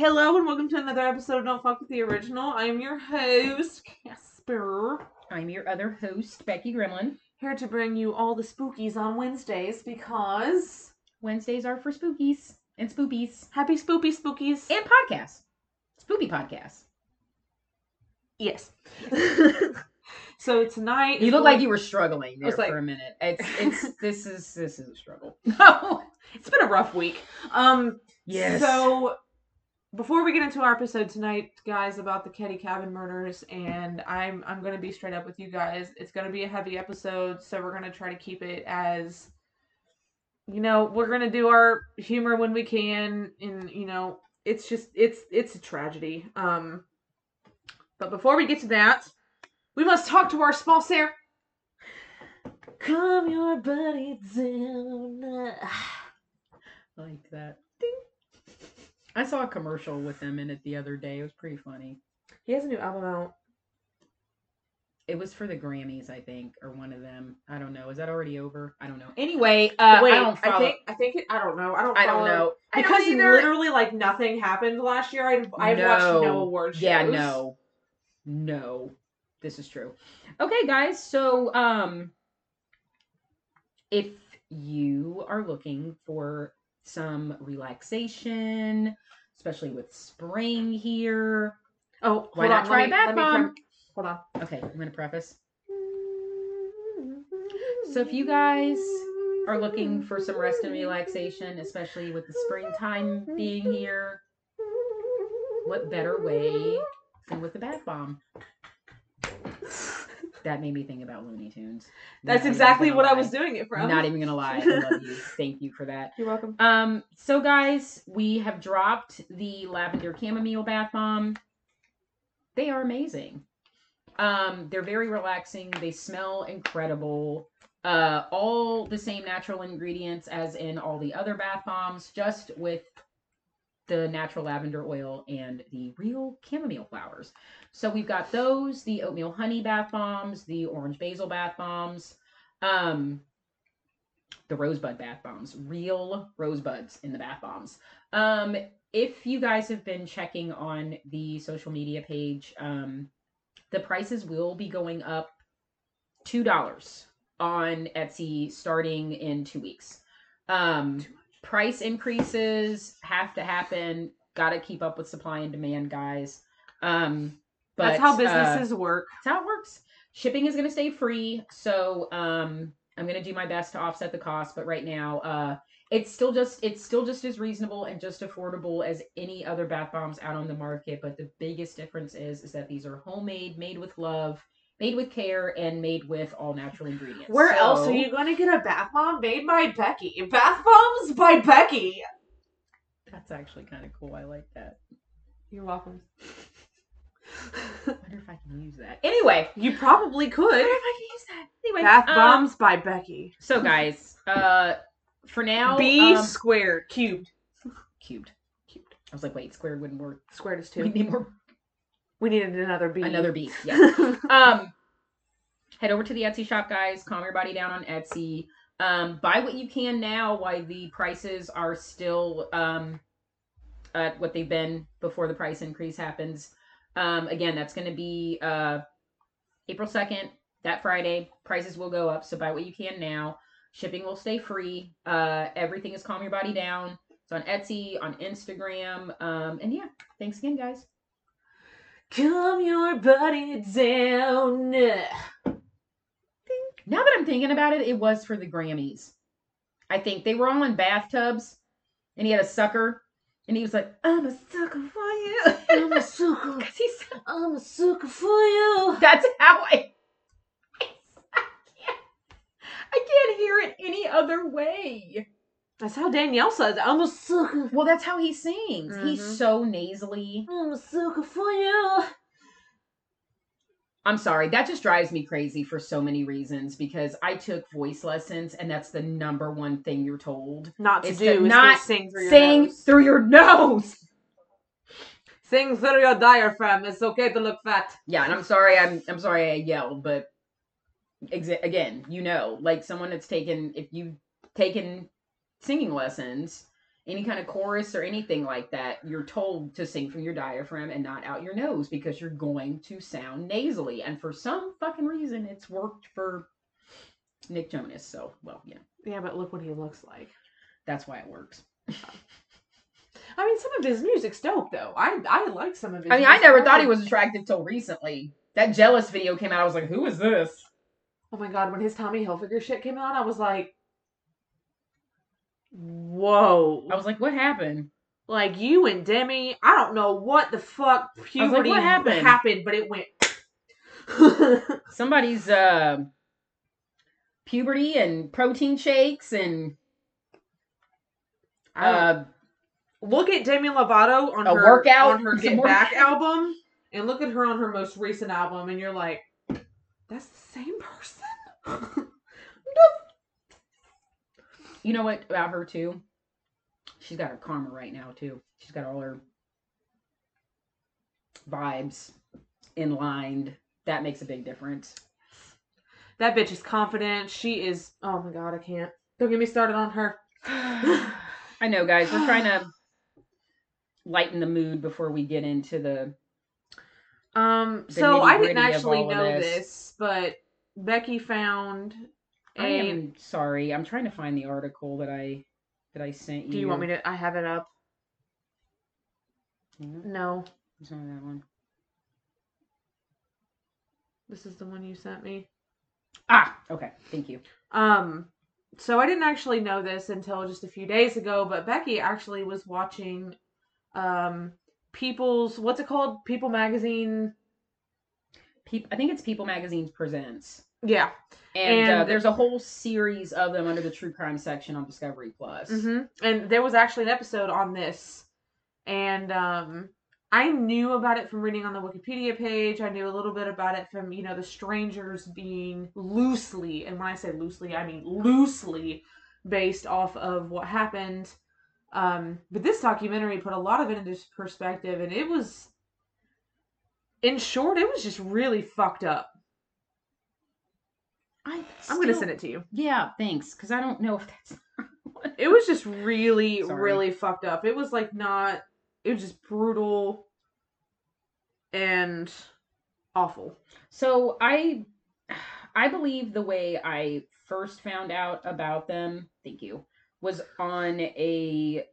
Hello and welcome to another episode of Don't Fuck with the Original. I am your host, Casper, I'm your other host, Becky Gremlin. here to bring you all the spookies on Wednesdays because Wednesdays are for spookies and spoopies happy spoopy spookies. and podcasts. Spoopy podcasts. yes. so tonight You look like you were struggling there was like- for a minute. It's it's this is this is a struggle. No. it's been a rough week. Um Yes. So before we get into our episode tonight, guys, about the Keddie Cabin murders, and I'm I'm gonna be straight up with you guys. It's gonna be a heavy episode, so we're gonna try to keep it as you know, we're gonna do our humor when we can, and you know, it's just it's it's a tragedy. Um but before we get to that, we must talk to our sponsor. Calm your buddy down. like that. I saw a commercial with them in it the other day. It was pretty funny. He has a new album out. It was for the Grammys, I think, or one of them. I don't know. Is that already over? I don't know. Anyway, uh, Wait, I don't follow. think I think it, I don't know. I don't. I don't follow- know. I don't because either. literally like nothing happened last year. I I've watched no award shows. Yeah, no. No. This is true. Okay, guys. So, um if you are looking for some relaxation, especially with spring here. Oh, Why not on, try me, a bath bomb? prem- Hold on. Okay, I'm to preface. So if you guys are looking for some rest and relaxation, especially with the springtime being here, what better way than with a bath bomb? That made me think about Looney Tunes. That's exactly what I was doing it from. Not even gonna lie. I love you. Thank you for that. You're welcome. Um, so guys, we have dropped the lavender chamomile bath bomb. They are amazing. Um, they're very relaxing. They smell incredible. Uh, all the same natural ingredients as in all the other bath bombs, just with the natural lavender oil and the real chamomile flowers. So we've got those, the oatmeal honey bath bombs, the orange basil bath bombs, um, the rosebud bath bombs, real rosebuds in the bath bombs. Um, if you guys have been checking on the social media page, um, the prices will be going up two dollars on Etsy starting in two weeks. Um, price increases have to happen. Got to keep up with supply and demand, guys. Um, but That's how uh, businesses work. that's how it works. Shipping is going to stay free, so um, I'm going to do my best to offset the cost. But right now, uh, it's still just it's still just as reasonable and just affordable as any other bath bombs out on the market. But the biggest difference is is that these are homemade, made with love, made with care, and made with all natural ingredients. Where else are you going to get a bath bomb made by Becky? Bath bombs by Becky. That's actually kind of cool. I like that. You're welcome. I wonder if I can use that. Anyway, you probably I could. wonder if I can use that. Anyway, Bath um, bombs by Becky. So guys, uh, for now, B um, squared cubed. cubed. Cubed. I was like, wait, squared wouldn't work. Squared is two. We need more. We needed another B. Another B. Yeah. um, head over to the Etsy shop, guys. Calm your body down on Etsy. Um, buy what you can now while the prices are still um at what they've been before the price increase happens. Um, again, that's going to be uh April second, that Friday. Prices will go up, so buy what you can now. Shipping will stay free. Uh, everything is calm your body down. It's on Etsy, on Instagram, um, and yeah. Thanks again, guys. Calm your body down. Now that I'm thinking about it, it was for the Grammys. I think they were all in bathtubs, and he had a sucker, and he was like, "I'm a sucker for you." I'm a sucker. 'Cause he said, I'm a sucker for you. That's how I. I can't. I can't hear it any other way. That's how Danielle says. I'm a sucker. Well, that's how he sings. He's Mhm. so nasally. I'm a sucker for you. I'm sorry, that just drives me crazy for so many reasons because I took voice lessons, and that's the number one thing you're told. Not to It's do to is not sing through your Sing nose. through your nose. Sing through your diaphragm. It's okay to look fat. Yeah, and I'm sorry. I'm I'm sorry I yelled, but exa- again, you know, like someone that's taken if you've taken singing lessons any kind of chorus or anything like that, you're told to sing from your diaphragm and not out your nose because you're going to sound nasally. And for some fucking reason, it's worked for Nick Jonas. So, well, yeah, Yeah, but look what he looks like. that's why it works. I mean, some of his music's dope though. I I like some of his. I mean, I never thought he oh. was attractive till recently. That jealous video came out. I was like, who is this? Oh my god, when his Tommy Hilfiger shit came out, I was like, whoa. I was like, what happened? like you and Demi, I don't know what the fuck puberty what happened? happened, but it went. Somebody's uh, puberty and protein shakes and uh, look at Demi Lovato on A her workout? on her Get Back workout? album, and look at her on her most recent album, and you're like, that's the same person. you know what about her too? She's got her karma right now too. She's got all her vibes in line. That makes a big difference. that bitch is confident. She is. Oh my god, I can't. Don't get me started on her. I know, guys. We're trying to lighten the mood before we get into the. Um, The so I didn't actually know this. this. but Becky found I am sorry. I'm trying to find the article that I that I sent you. Do you want me to? I have it up. No, it's not that one. this is the one you sent me. Ah, okay. Thank you. Um, so I didn't actually know this until just a few days ago, but Becky actually was watching, um, People's what's it called? People Magazine. Peop I think it's People Magazine's presents, Yeah. and, uh, there's a whole series of them under the true crime section on Discovery Plus. hmm And there was actually an episode on this, and um, I knew about it from reading on the Wikipedia page. I knew a little bit about it from you know the strangers being loosely, and when I say loosely, I mean loosely based off of what happened. Um, but this documentary put a lot of it into perspective, and it was, in short, it was just really fucked up. I I'm gonna send it to you. Yeah, thanks. Because I don't know if that's. It was just really, Sorry. really fucked up. It was like not. It was just brutal and awful. So I, I believe the way I first found out about them, thank you, was on a.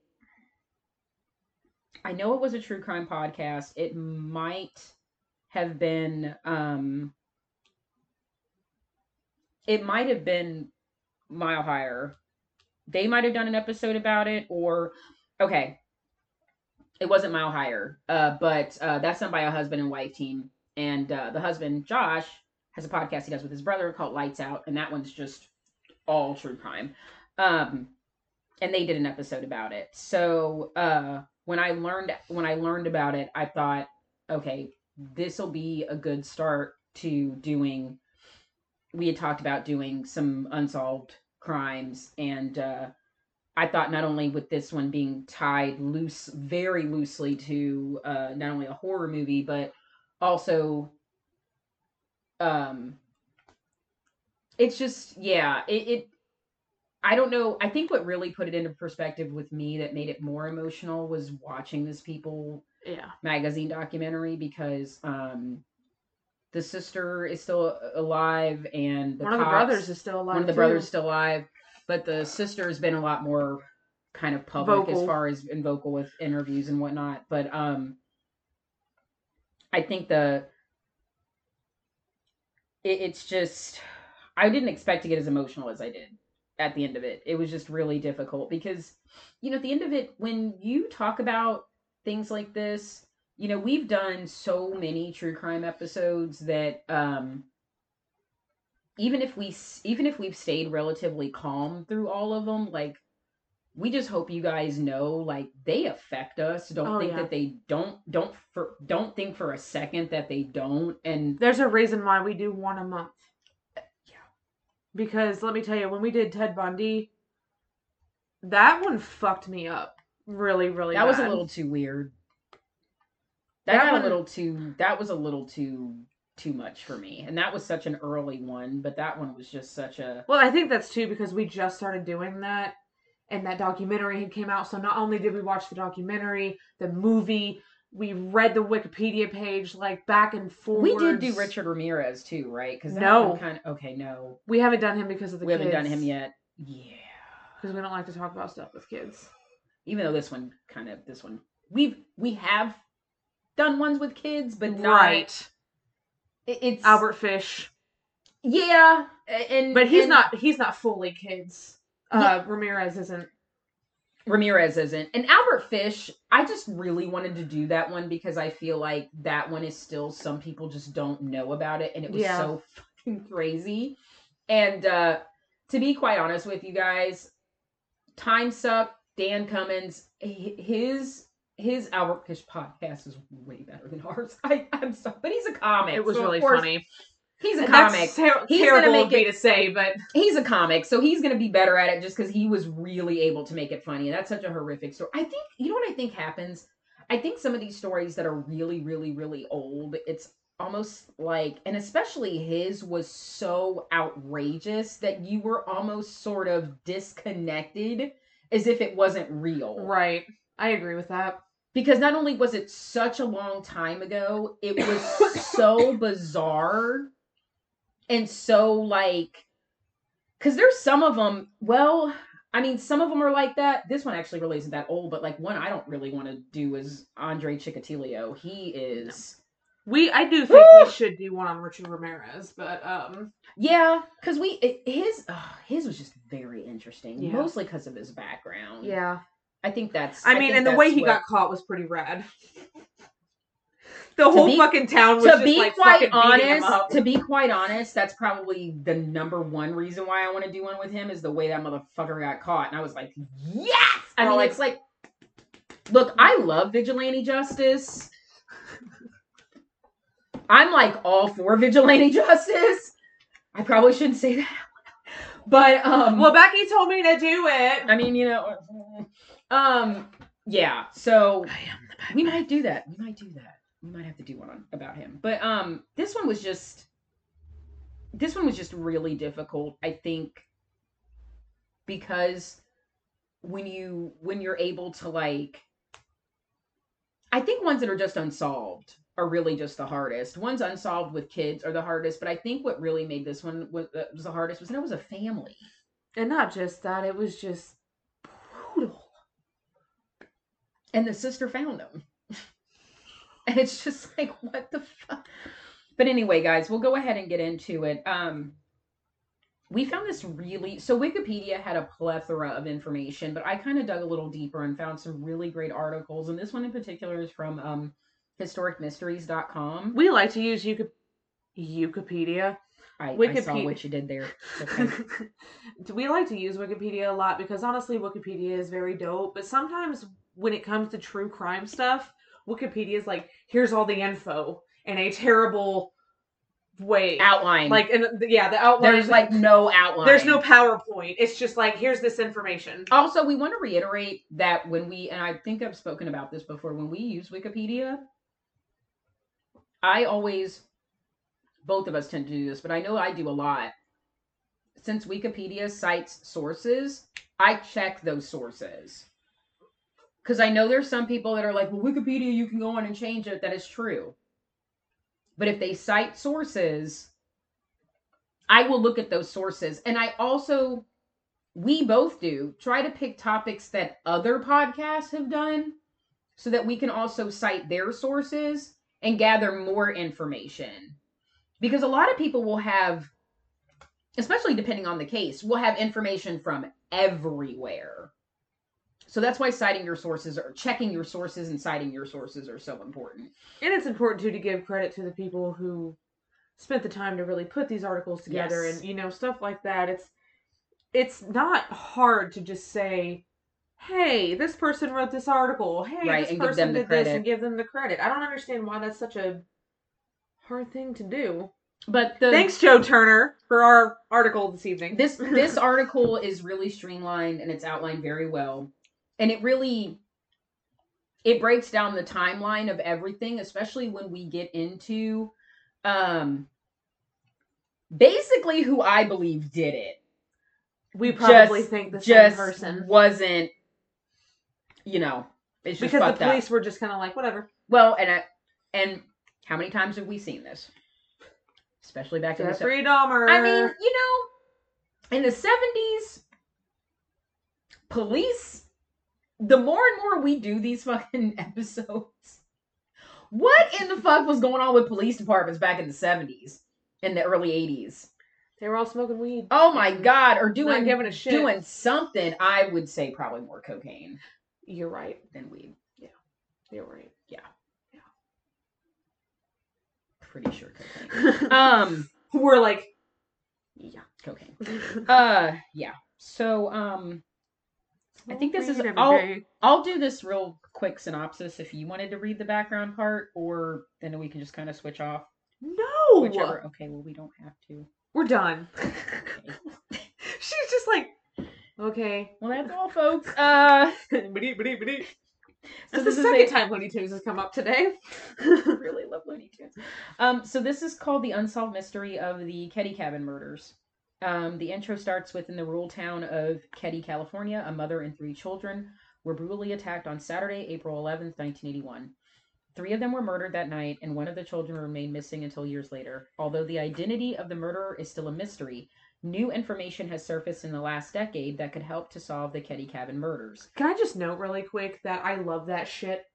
I know it was a true crime podcast. It might have been. um It might have been Mile Higher. They might have done an episode about it, or okay, it wasn't Mile Higher, uh, but uh, that's done by a husband and wife team and uh, the husband Josh has a podcast he does with his brother called Lights Out, and that one's just all true crime. Um, and they did an episode about it. So uh, when I learned when I learned about it, I thought, okay, this will be a good start to doing. We had talked about doing some unsolved crimes, and uh, I thought not only with this one being tied loose, very loosely to uh, not only a horror movie, but also um it's just yeah it, it i don't know i think what really put it into perspective with me that made it more emotional was watching this people Yeah. magazine documentary because um the sister is still alive and the One of the brothers is still alive. one of the too. brothers is still alive but the sister has been a lot more kind of public as far as and vocal with interviews and whatnot but um i think the it, it's just i didn't expect to get as emotional as i did at the end of it it was just really difficult because you know at the end of it when you talk about things like this you know we've done so many true crime episodes that um even if we even if we've stayed relatively calm through all of them like we just hope you guys know like they affect us don't Oh, think yeah. that they don't don't for don't think for a second that they don't and There's a reason why we do one a month. Yeah. Because let me tell you, when we did Ted Bundy, that one fucked me up really, really. that was a little too weird that, one- a little too that was a little too too much for me and that was such an early one but that one was just such a Well, I think that's too because we just started doing that, and that documentary had came out. So not only did we watch the documentary, the movie, we read the Wikipedia page like back and forth. We did do Richard Ramirez too, right? Because No. kind of okay. No, We haven't done him because of the we haven't done him yet. Yeah, because we don't like to talk about stuff with kids. even though this one kind of this one we've we have done ones with kids, but not, right, It's Albert Fish, Yeah, and but he's and not he's not fully kids. Uh, Ramirez isn't. Ramirez isn't, and Albert Fish. I just really wanted to do that one because I feel like that one is still some people just don't know about it, and it was Yeah. so fucking crazy. And uh to be quite honest with you guys, Time Suck, Dan Cummins, his his Albert Fish podcast is way better than ours. I, I'm sorry, but he's a comic. It was so really course funny. He's a And comic. Ter- He's gonna terrible make of me it- to say, but he's a comic, so he's gonna be better at it just because he was really able to make it funny. And that's such a horrific story. I think you know what I think happens. I think some of these stories that are really, really, really old, it's almost like, and especially his was so outrageous that you were almost sort of disconnected, as if it wasn't real. right, I agree with that. Because not only was it such a long time ago, it was so bizarre and so like because there's some of them well i mean some of them are like that this one actually really isn't that old but like one i don't really want to do is andre chikatilo he is We I do think Woo! we should do one on Richard Ramirez, but um, yeah because we it, his uh, his was just very interesting Yeah. mostly because of his background yeah. I think that's I mean, think and the way he what- got caught was pretty rad. the whole be- fucking town was to just be like quite fucking beating him honest, up. to be quite honest, that's probably the number one reason why I want to do one with him is the way that motherfucker got caught, and I was like, yes. I mean, like- it's like, look, I love vigilante justice. I'm like all for vigilante justice. I probably shouldn't say that, but um, well, Becky told me to do it. I mean, you know, um, yeah. So I am the we might do that. We might do that. We might have to do one on, about him. But um this one was just this one was just really difficult, I think because when you when you're able to like I think ones that are just unsolved are really just the hardest. Ones unsolved with kids are the hardest, but I think what really made this one was, uh, was the hardest was that it was a family. And not just that, it was just brutal. And the sister found them. and it's just like, what the fuck? But anyway, guys, we'll go ahead and get into it. Um, we found this really so Wikipedia had a plethora of information, but I kind of dug a little deeper and found some really great articles. And this one in particular is from um, historicmysteries.com. We like to use Wiki- Wikipedia. I, I saw what you did there. Okay. we like to use Wikipedia a lot because honestly, Wikipedia is very dope. But sometimes when it comes to true crime stuff, Wikipedia is like, here's all the info in a terrible way. outline. Like, and yeah, the outline. there's like no outline. there's no PowerPoint. It's just like, here's this information. Also, we want to reiterate that when we, and I think I've spoken about this before, when we use Wikipedia, I always, both of us tend to do this, but I know I do a lot. Since Wikipedia cites sources, I check those sources. Because I know there's some people that are like, well, Wikipedia, you can go on and change it. That is true. But if they cite sources, I will look at those sources. And I also we both do try to pick topics that other podcasts have done so that we can also cite their sources and gather more information because a lot of people will have especially depending on the case will have information from everywhere so that's why citing your sources or checking your sources and citing your sources are so important And it's important too to give credit to the people who spent the time to really put these articles together Yes. and you know stuff like that. It's it's not hard to just say, "Hey, this person wrote this article. Hey, Right, this person did this," and give them the credit. I don't understand why that's such a hard thing to do. but the Thanks, Joe Turner, for our article this evening. this this article is really streamlined and it's outlined very well and it really it breaks down the timeline of everything especially when we get into um basically who i believe did it we probably just- think the same person wasn't, you know, it's just because the fucked up. police were just kind of like whatever. Well, and I, and how many times have we seen this? Especially back in the Jeffrey Dahmer. I mean, you know, in the seventies, police. The more and more we do these fucking episodes, what in the fuck was going on with police departments back in the seventies, in the early eighties? they were all smoking weed. Oh my god, or not doing giving a shit. doing something. I would say probably more cocaine You're right. than weed. Yeah. You're right. Yeah. Yeah. Pretty sure cocaine. um, we're like, yeah. cocaine. Uh, yeah. So, um, I think this is Smoke weed all- every day. I'll do this real quick synopsis if you wanted to read the background part, or then we can just kind of switch off. No, Whichever. Okay, well, we don't have to. we're done. Okay. She's just like, okay. Well, that's all, folks. Uh, so That's the second a, time Looney Tunes has come up today. I really love Looney Tunes. Um, so this is called the unsolved mystery of the Keddie Cabin murders. Um, the intro starts within the rural town of Keddie, California. A mother and three children were brutally attacked on Saturday, April 11th, 1981. Three of them were murdered that night, and one of the children remained missing until years later. Although the identity of the murderer is still a mystery, new information has surfaced in the last decade that could help to solve the Keddie Cabin murders. Can I just note really quick that I love that shit?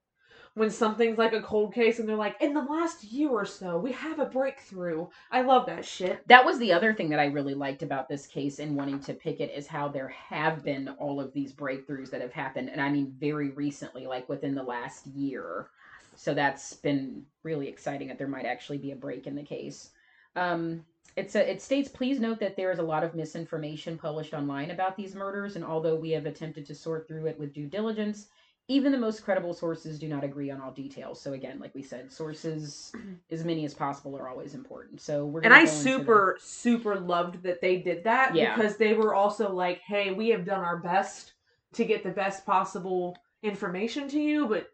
When something's like a cold case and they're like, in the last year or so, we have a breakthrough. I love that shit. that was the other thing that I really liked about this case and wanting to pick it is how there have been all of these breakthroughs that have happened, and I mean very recently, like within the last year. So that's been really exciting that there might actually be a break in the case. Um, it's a, it states, please note that there is a lot of misinformation published online about these murders, and although we have attempted to sort through it with due diligence, even the most credible sources do not agree on all details. So again, like we said, sources as many as possible are always important. So we're And I go into the- super, super loved that they did that Yeah. because they were also like, hey, we have done our best to get the best possible information to you, but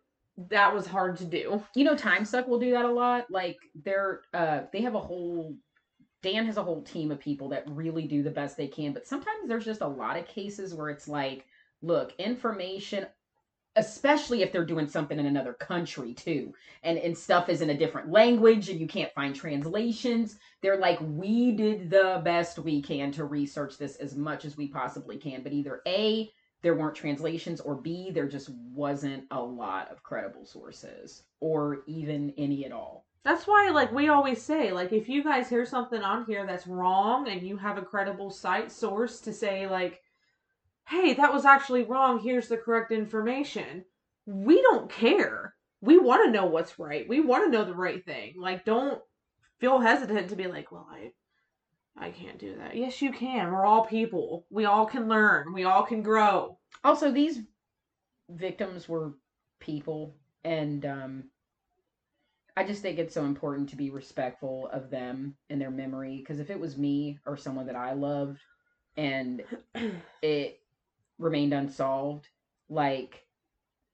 that was hard to do. you know time suck will do that a lot like they're uh they have a whole dan has a whole team of people that really do the best they can but sometimes there's just a lot of cases where it's like look information especially if they're doing something in another country too. And and stuff is in a different language and you can't find translations. They're like we did the best we can to research this as much as we possibly can. But either a there weren't translations or b there just wasn't a lot of credible sources or even any at all. That's why, like, we always say, like, if you guys hear something on here that's wrong and you have a credible site source to say, like, hey, that was actually wrong, here's the correct information, we don't care. We want to know what's right. We want to know the right thing. Like, don't feel hesitant to be like, well, I. I can't do that. Yes, you can. We're all people. We all can learn. We all can grow. also these victims were people and um i just think it's so important to be respectful of them and their memory because if it was me or someone that i loved and it remained unsolved like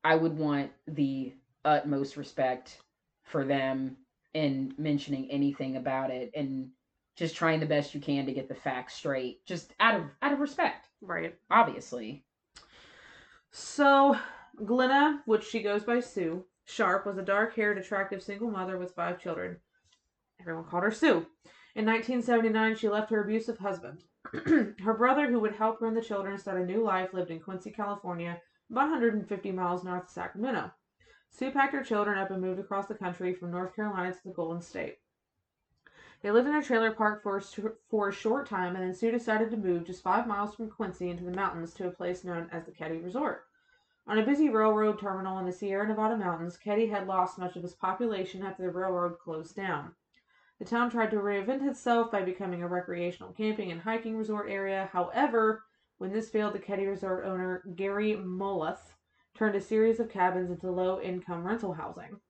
i would want the utmost respect for them in mentioning anything about it and just trying the best you can to get the facts straight just out of out of respect right. obviously So, Glenna, which she goes by Sue, Sharp was a dark haired, attractive single mother with five children. Everyone called her Sue. In 1979, she left her abusive husband. her brother, who would help her and the children start a new life, lived in Quincy, California, about 150 miles north of Sacramento. Sue packed her children up and moved across the country from North Carolina to the Golden State. They lived in a trailer park for a, for a short time, and then Sue decided to move just five miles from Quincy into the mountains to a place known as the Keddie Resort. On a busy railroad terminal in the Sierra Nevada mountains, Keddie had lost much of its population after the railroad closed down. The town tried to reinvent itself by becoming a recreational camping and hiking resort area. However, when this failed, the Keddie Resort owner, Gary Moloth, turned a series of cabins into low income rental housing.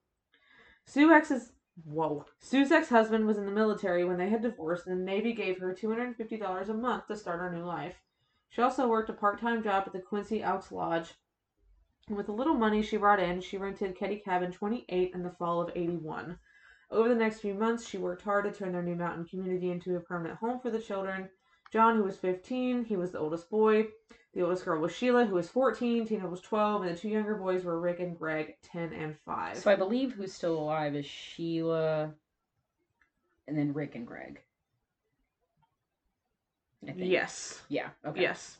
Sue X's Whoa. Sue's ex husband was in the military when they had divorced, and the Navy gave her $250 a month to start her new life. She also worked a part time job at the Quincy Elks Lodge. And with the little money she brought in, she rented Keddie Cabin 28 in the fall of 81. Over the next few months, she worked hard to turn their new mountain community into a permanent home for the children. John, who was 15, he was the oldest boy. The oldest girl was Sheila, who was 14. Tina was 12. And the two younger boys were Rick and Greg, 10 and 5. So I believe who's still alive is Sheila, and then Rick and Greg. I think. yes. Yeah. Okay. Yes.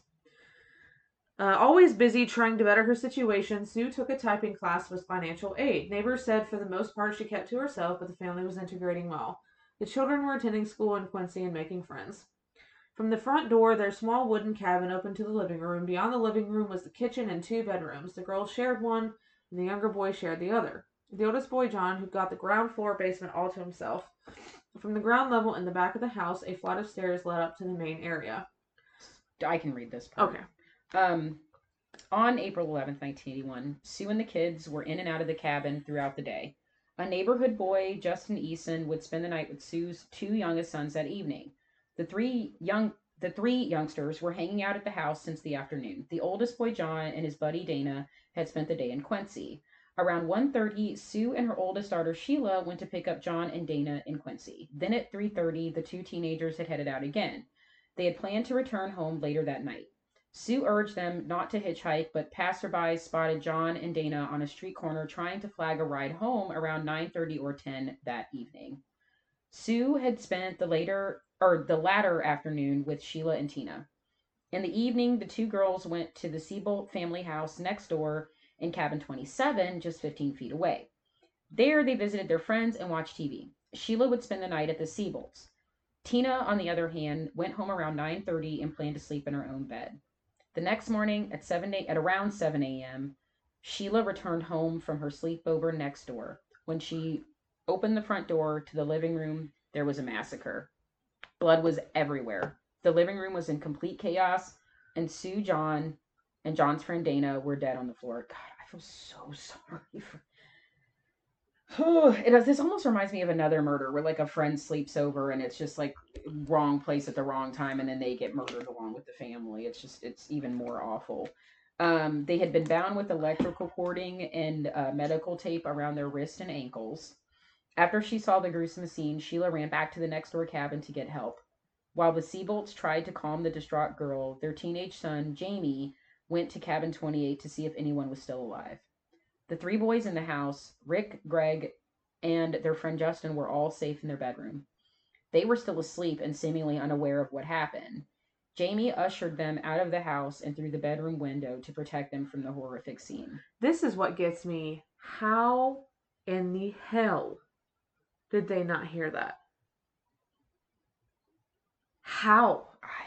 Uh, always busy trying to better her situation, Sue took a typing class with financial aid. Neighbors said for the most part she kept to herself, but the family was integrating well. The children were attending school in Quincy and making friends. From the front door, their small wooden cabin opened to the living room. Beyond the living room was the kitchen and two bedrooms. The girls shared one, and the younger boy shared the other. The oldest boy, John, who got the ground floor basement all to himself. From the ground level in the back of the house, a flight of stairs led up to the main area. I can read this part. Okay. Um, on April 11th, 1981, Sue and the kids were in and out of the cabin throughout the day. A neighborhood boy, Justin Eason, would spend the night with Sue's two youngest sons that evening. The three young the three youngsters were hanging out at the house since the afternoon. The oldest boy, John, and his buddy Dana had spent the day in Quincy. Around 1:30, Sue and her oldest daughter Sheila went to pick up John and Dana in Quincy. Then at 3:30, the two teenagers had headed out again. They had planned to return home later that night. Sue urged them not to hitchhike, but passersby spotted John and Dana on a street corner trying to flag a ride home around 9:30 or 10 that evening. Sue had spent the later or the latter afternoon with Sheila and Tina. In the evening, the two girls went to the Seabolt family house next door in cabin 27, just 15 feet away. There, they visited their friends and watched TV. Sheila would spend the night at the Seabolts. Tina, on the other hand, went home around 9:30 and planned to sleep in her own bed. The next morning at 7 a, at around 7 a.m., Sheila returned home from her sleepover next door. When she opened the front door to the living room, there was a massacre. Blood was everywhere. The living room was in complete chaos, and Sue, John, and John's friend Dana were dead on the floor. God, I feel so sorry for. It does. This almost reminds me of another murder where like a friend sleeps over and it's just like wrong place at the wrong time, and then they get murdered along with the family. It's just it's even more awful. Um, they had been bound with electrical cording and uh, medical tape around their wrists and ankles. After she saw the gruesome scene, Sheila ran back to the next door cabin to get help. While the Seabolts tried to calm the distraught girl, their teenage son, Jamie, went to cabin 28 to see if anyone was still alive. The three boys in the house, Rick, Greg, and their friend Justin, were all safe in their bedroom. They were still asleep and seemingly unaware of what happened. Jamie ushered them out of the house and through the bedroom window to protect them from the horrific scene. This is what gets me. How in the hell did they not hear that? How? I,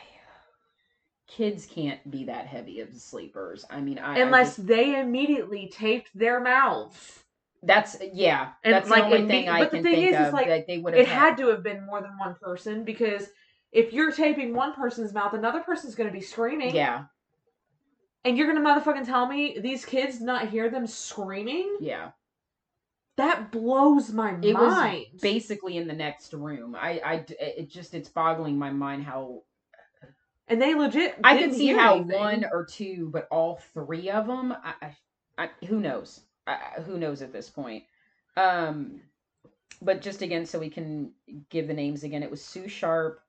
kids can't be that heavy of sleepers. I mean, I I Unless just- they immediately taped their mouths. that's yeah, And, that's like, the only thing I but the can thing think is, is, of. like, that they would have It had to have been more than one person because if you're taping one person's mouth, another person's going to be screaming. Yeah, And you're going to motherfucking tell me these kids not hear them screaming? yeah. That blows my It was mind. basically in the next room. I, I, it just it's boggling my mind how and they legit. I could see how anything. one or two, but all three of them. I, I, I who knows? I- who knows at this point? Um, but just again, so we can give the names again. It was Sue Sharp,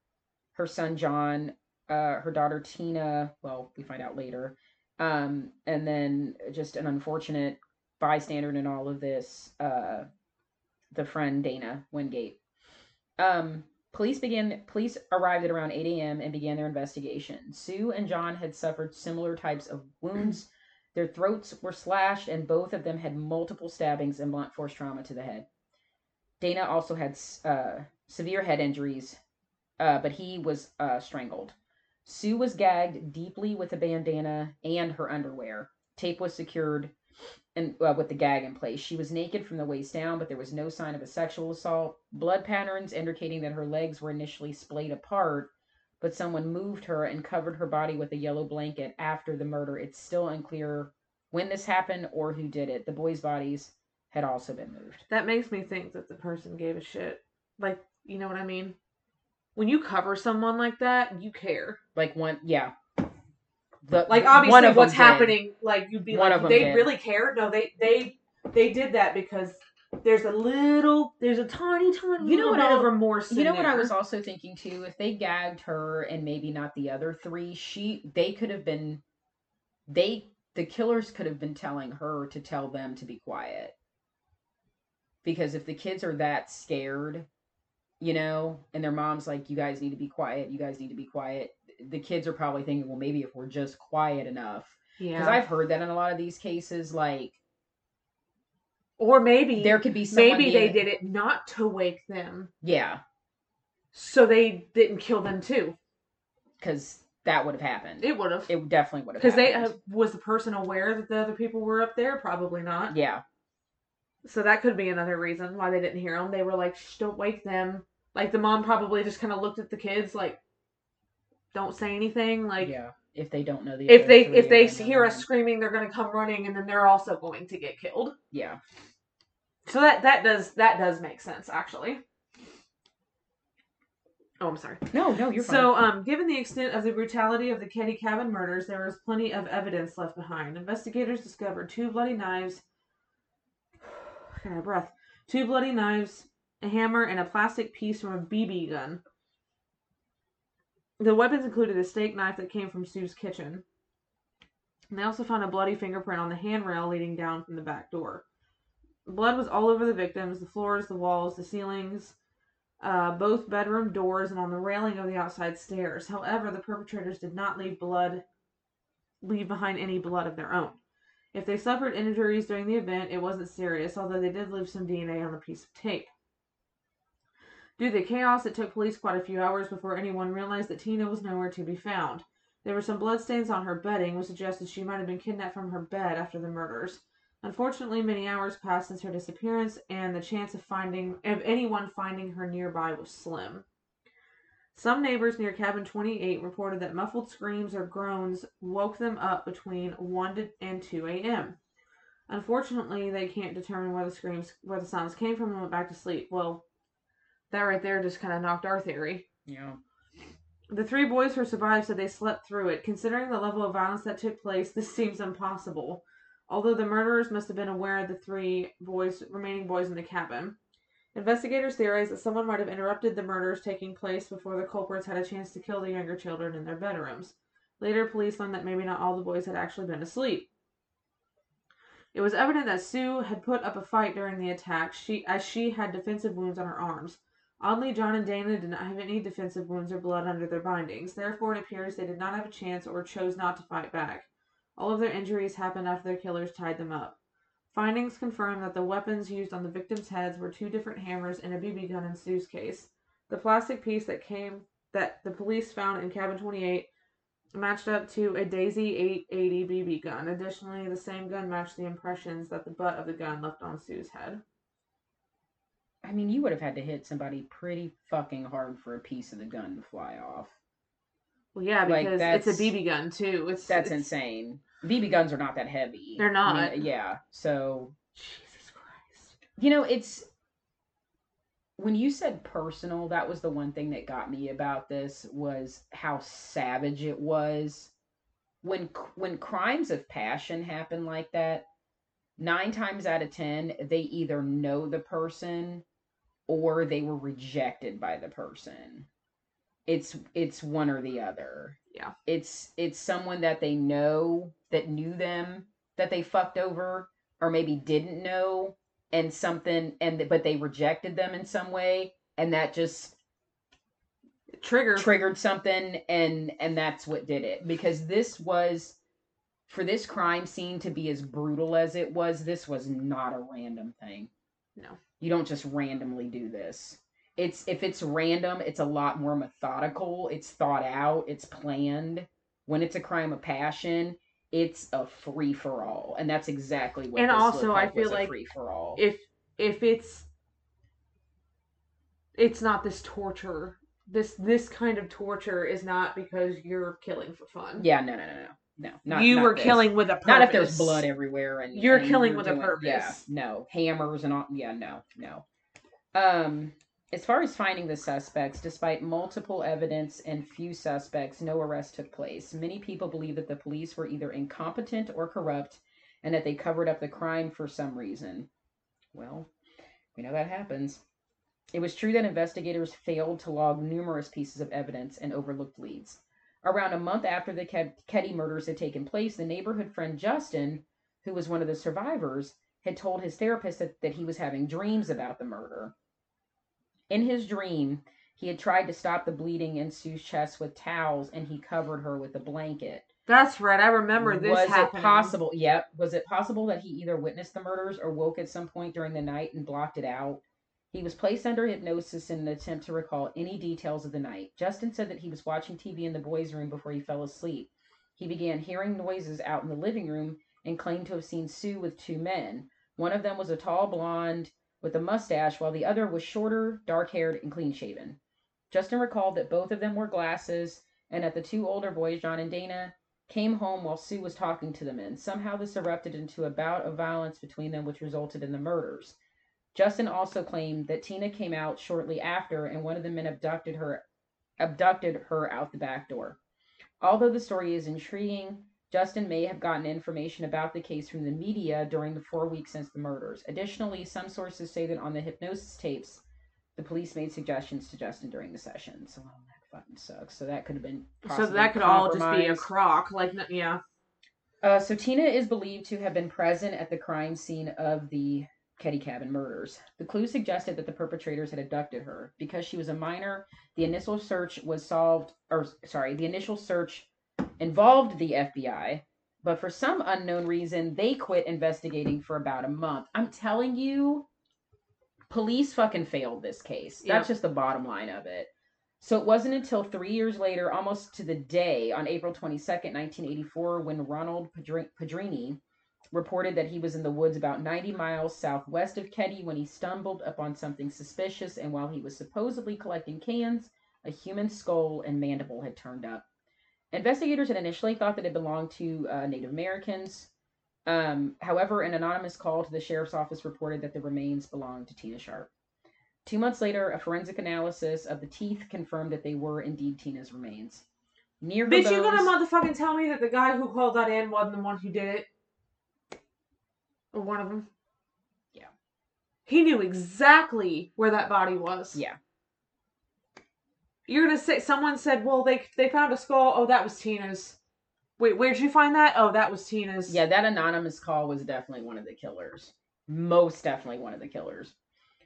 her son John, uh, her daughter Tina. Well, we find out later. Um, and then just an unfortunate bystander in all of this, uh, the friend Dana Wingate. Um, police began. Police arrived at around 8 a.m. and began their investigation. Sue and John had suffered similar types of wounds. Their throats were slashed, and both of them had multiple stabbings and blunt force trauma to the head. Dana also had uh, severe head injuries, uh, but he was uh, strangled. Sue was gagged deeply with a bandana and her underwear. Tape was secured and uh, with the gag in place. She was naked from the waist down, but there was no sign of a sexual assault. Blood patterns indicating that her legs were initially splayed apart, but someone moved her and covered her body with a yellow blanket after the murder. It's still unclear when this happened or who did it. The boys' bodies had also been moved. That makes me think that the person gave a shit. Like, you know what I mean? When you cover someone like that, you care. Like one, yeah. The, Like one obviously of what's them did. happening, like you'd be One like, of they did. really cared. No, they they they did that because there's a little, there's a tiny, tiny You know little what bit I'll- of remorse. You in know what I was also thinking too? If they gagged her and maybe not the other three, she they could have been they the killers could have been telling her to tell them to be quiet. Because if the kids are that scared, you know, and their mom's like, You guys need to be quiet, you guys need to be quiet, the kids are probably thinking, Well, maybe if we're just quiet enough. Yeah. Because I've heard that in a lot of these cases, like or maybe there could be maybe they did it not to wake them, Yeah, so they didn't kill them too. because that would have happened. It would have. It definitely would have Because they uh, was the person aware that the other people were up there? Probably not. yeah. So that could be another reason why they didn't hear them. They were like, Shh, "Don't wake them." Like the mom probably just kind of looked at the kids like, "Don't say anything." Like yeah, if they don't know the if they if they hear us screaming, they're gonna come running, and then they're also going to get killed. yeah, So that that does that does make sense actually. Oh, I'm sorry. no, no, you're fine. So, um, given the extent of the brutality of the Keddie Cabin murders, there was plenty of evidence left behind. Investigators discovered two bloody knives, got a breath, two bloody knives, a hammer, and a plastic piece from a BB gun. The weapons included a steak knife that came from Sue's kitchen. And they also found a bloody fingerprint on the handrail leading down from the back door. Blood was all over the victims, the floors, the walls, the ceilings, uh, both bedroom doors and on the railing of the outside stairs. However, the perpetrators did not leave blood leave behind any blood of their own. If they suffered injuries during the event, it wasn't serious, although they did leave some DNA on a piece of tape. Due to the chaos, it took police quite a few hours before anyone realized that Tina was nowhere to be found. There were some bloodstains on her bedding, which suggested she might have been kidnapped from her bed after the murders. Unfortunately, many hours passed since her disappearance, and the chance of finding of anyone finding her nearby was slim. Some neighbors near cabin 28 reported that muffled screams or groans woke them up between 1 and 2 a.m. Unfortunately, they can't determine where the screams where the sounds came from and went back to sleep. Well, that right there just kind of knocked our theory. yeah, The three boys who survived said they slept through it. Considering the level of violence that took place, this seems impossible. Although the murderers must have been aware of the three boys, remaining boys in the cabin. Investigators theorize that someone might have interrupted the murders taking place before the culprits had a chance to kill the younger children in their bedrooms. Later, police learned that maybe not all the boys had actually been asleep. It was evident that Sue had put up a fight during the attack, she, as she had defensive wounds on her arms. Oddly, John and Dana did not have any defensive wounds or blood under their bindings. Therefore, it appears they did not have a chance or chose not to fight back. All of their injuries happened after their killers tied them up. Findings confirm that the weapons used on the victims' heads were two different hammers and a BB gun in Sue's case. The plastic piece that came that the police found in cabin 28 matched up to a Daisy 880 BB gun. Additionally, the same gun matched the impressions that the butt of the gun left on Sue's head. I mean, you would have had to hit somebody pretty fucking hard for a piece of the gun to fly off. Well, yeah, Like, because it's a BB gun too. It's That's it's- insane. BB guns are not that heavy. They're I not. mean, yeah. So Jesus Christ. you know, it's when you said personal. That was the one thing that got me about this was how savage it was. When when crimes of passion happen like that, nine times out of ten, they either know the person or they were rejected by the person. It's it's one or the other. Yeah. It's it's someone that they know that knew them that they fucked over or maybe didn't know and something and but they rejected them in some way and that just triggered triggered something and and that's what did it because this was for this crime scene to be as brutal as it was this was not a random thing No. you don't just randomly do this it's if it's random it's a lot more methodical it's thought out it's planned when it's a crime of passion it's a free for all and that's exactly what And also, looked I feel like free for all if if it's it's not this torture. This this kind of torture is not because you're killing for fun. yeah no no no no no not, you not were this. killing with a purpose. Not if there's blood everywhere and You're and killing with a doing- Yeah, purpose. no hammers and all. Yeah, no, no. Um, as far as finding the suspects, despite multiple evidence and few suspects, no arrest took place. Many people believe that the police were either incompetent or corrupt, and that they covered up the crime for some reason. Well, We know that happens. It was true that investigators failed to log numerous pieces of evidence and overlooked leads. Around a month after the Keddie murders had taken place, the neighborhood friend Justin, who was one of the survivors, had told his therapist that, that he was having dreams about the murder. In his dream, he had tried to stop the bleeding in Sue's chest with towels and he covered her with a blanket. That's right. I remember this. Was happening. it possible? Yep. Was it possible that he either witnessed the murders or woke at some point during the night and blocked it out? He was placed under hypnosis in an attempt to recall any details of the night. Justin said that he was watching TV in the boys' room before he fell asleep. He began hearing noises out in the living room and claimed to have seen Sue with two men. One of them was a tall blonde with a mustache, while the other was shorter, dark haired, and clean shaven. Justin recalled that both of them wore glasses and that the two older boys, John and Dana, came home while Sue was talking to the men. Somehow this erupted into a bout of violence between them, which resulted in the murders. Justin also claimed that Tina came out shortly after and one of the men abducted her abducted her out the back door. Although the story is intriguing, Justin may have gotten information about the case from the media during the four weeks since the murders. Additionally, some sources say that on the hypnosis tapes, the police made suggestions to Justin during the session. So well, that fucking sucks. So that could have been So that could all just be a crock. Like, yeah. Uh, so Tina is believed to have been present at the crime scene of the Keddie Cabin murders. The clue suggested that the perpetrators had abducted her. Because she was a minor, the initial search was solved, or sorry, the initial search involved the FBI, but for some unknown reason, they quit investigating for about a month. I'm telling you, police fucking failed this case. That's yep. just the bottom line of it. So it wasn't until three years later, almost to the day, on April 22nd, 1984, when Ronald Padrini reported that he was in the woods about 90 miles southwest of Keddie when he stumbled upon something suspicious, and while he was supposedly collecting cans, a human skull and mandible had turned up. Investigators had initially thought that it belonged to uh, Native Americans. Um, however, an anonymous call to the sheriff's office reported that the remains belonged to Tina Sharp. Two months later, a forensic analysis of the teeth confirmed that they were indeed Tina's remains. Near Bitch, bones, you gonna motherfucking tell me that the guy who called that in wasn't the one who did it? Or one of them? Yeah. He knew exactly where that body was. Yeah. You're gonna say someone said, "Well, they they found a skull. Oh, that was Tina's." Wait, where'd you find that? Oh, that was Tina's. Yeah, that anonymous call was definitely one of the killers. Most definitely one of the killers.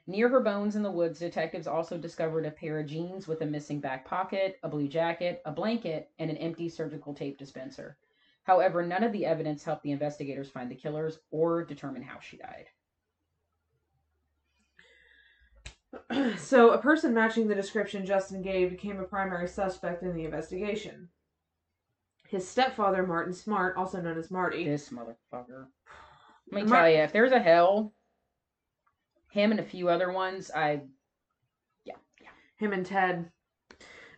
Near her bones in the woods, detectives also discovered a pair of jeans with a missing back pocket, a blue jacket, a blanket, and an empty surgical tape dispenser. However, none of the evidence helped the investigators find the killers or determine how she died. so, a person matching the description Justin gave became a primary suspect in the investigation. His stepfather, Martin Smartt, also known as Marty. This motherfucker. Let me Mar- tell you, if there's a hell, him and a few other ones, I. Yeah, yeah. Him and Ted.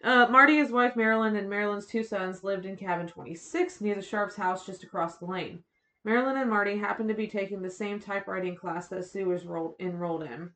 Uh, Marty, his wife Marilyn, and Marilyn's two sons lived in cabin 26 near the Sharp's house just across the lane. Marilyn and Marty happened to be taking the same typewriting class that Sue was rolled, enrolled in.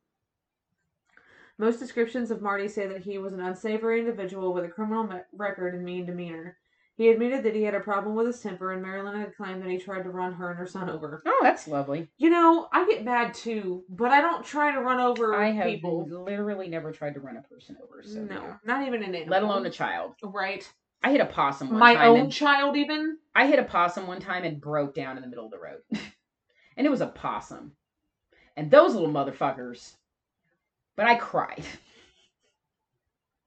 Most descriptions of Marty say that he was an unsavory individual with a criminal me- record and mean demeanor. He admitted that he had a problem with his temper, and Marilyn had claimed that he tried to run her and her son over. Oh, that's lovely. You know, I get mad too, but I don't try to run over people. I have people. literally never tried to run a person over. So no, yeah. not even an animal. Let alone a child. Right. I hit a possum one time. My own and, child, even? I hit a possum one time and broke down in the middle of the road. and it was a possum. And those little motherfuckers. But I cried.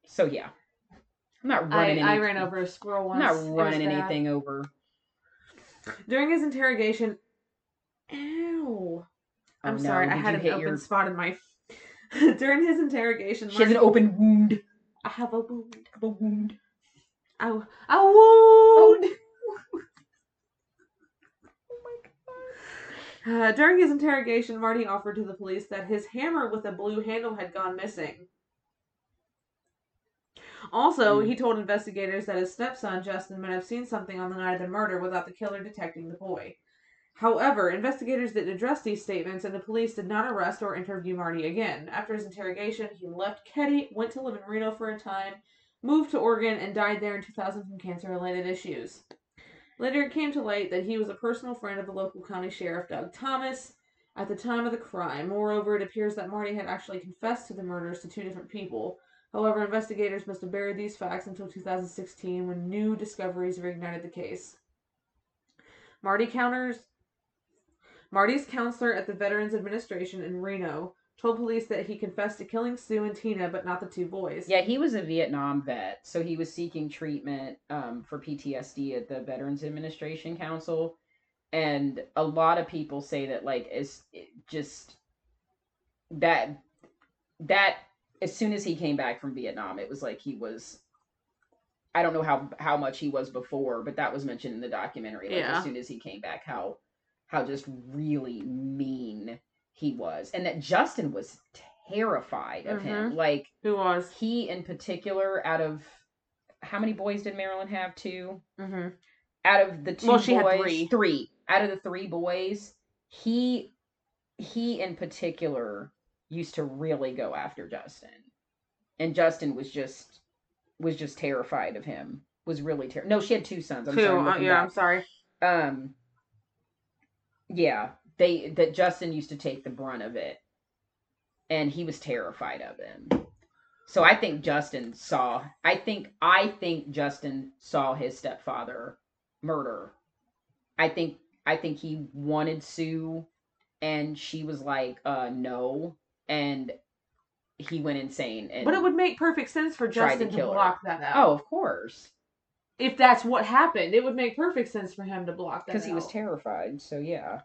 So yeah, I'm not running. I, I ran over a squirrel once. I'm not running anything over. During his interrogation, ew. I'm oh, no. sorry, I had an open your... spot in my. During his interrogation, she has an open wound. I have a wound. I have a wound. A, a wound. Oh. Uh, during his interrogation, Marty offered to the police that his hammer with a blue handle had gone missing. Also, mm. he told investigators that his stepson, Justin, might have seen something on the night of the murder without the killer detecting the boy. However, investigators didn't address these statements, and the police did not arrest or interview Marty again. After his interrogation, he left Keddie, went to live in Reno for a time, moved to Oregon, and died there in 2000 from cancer related issues. Later, it came to light that he was a personal friend of the local county sheriff, Doug Thomas, at the time of the crime. Moreover, it appears that Marty had actually confessed to the murders to two different people. However, investigators must have buried these facts until 2016 when new discoveries reignited the case. Marty counters Marty's counselor at the Veterans Administration in Reno told police that he confessed to killing Sue and Tina, but not the two boys. Yeah, he was a Vietnam vet, so he was seeking treatment um, for PTSD at the Veterans Administration Council, and a lot of people say that like it's just that that as soon as he came back from Vietnam, it was like he was. I don't know how how much he was before, but that was mentioned in the documentary. Like Yeah. as soon as he came back, how how just really mean he was, and that Justin was terrified of him. Like Who was? he in particular, out of how many boys did Marilyn have? Two. Mm-hmm. Out of the two Well, she had three. three. Out of the three boys, he he in particular used to really go after Justin, and Justin was just was just terrified of him. Was really terrified. No, she had two sons. I'm Two. sorry. I'm uh, yeah, back I'm sorry. um yeah they that justin used to take the brunt of it and he was terrified of him so i think justin saw i think i think justin saw his stepfather murder i think i think he wanted sue and she was like uh no and he went insane and But it would make perfect sense for Tried to Justin to, kill her. block that out. oh of course if that's what happened, it would make perfect sense for him to block that because he was terrified so yeah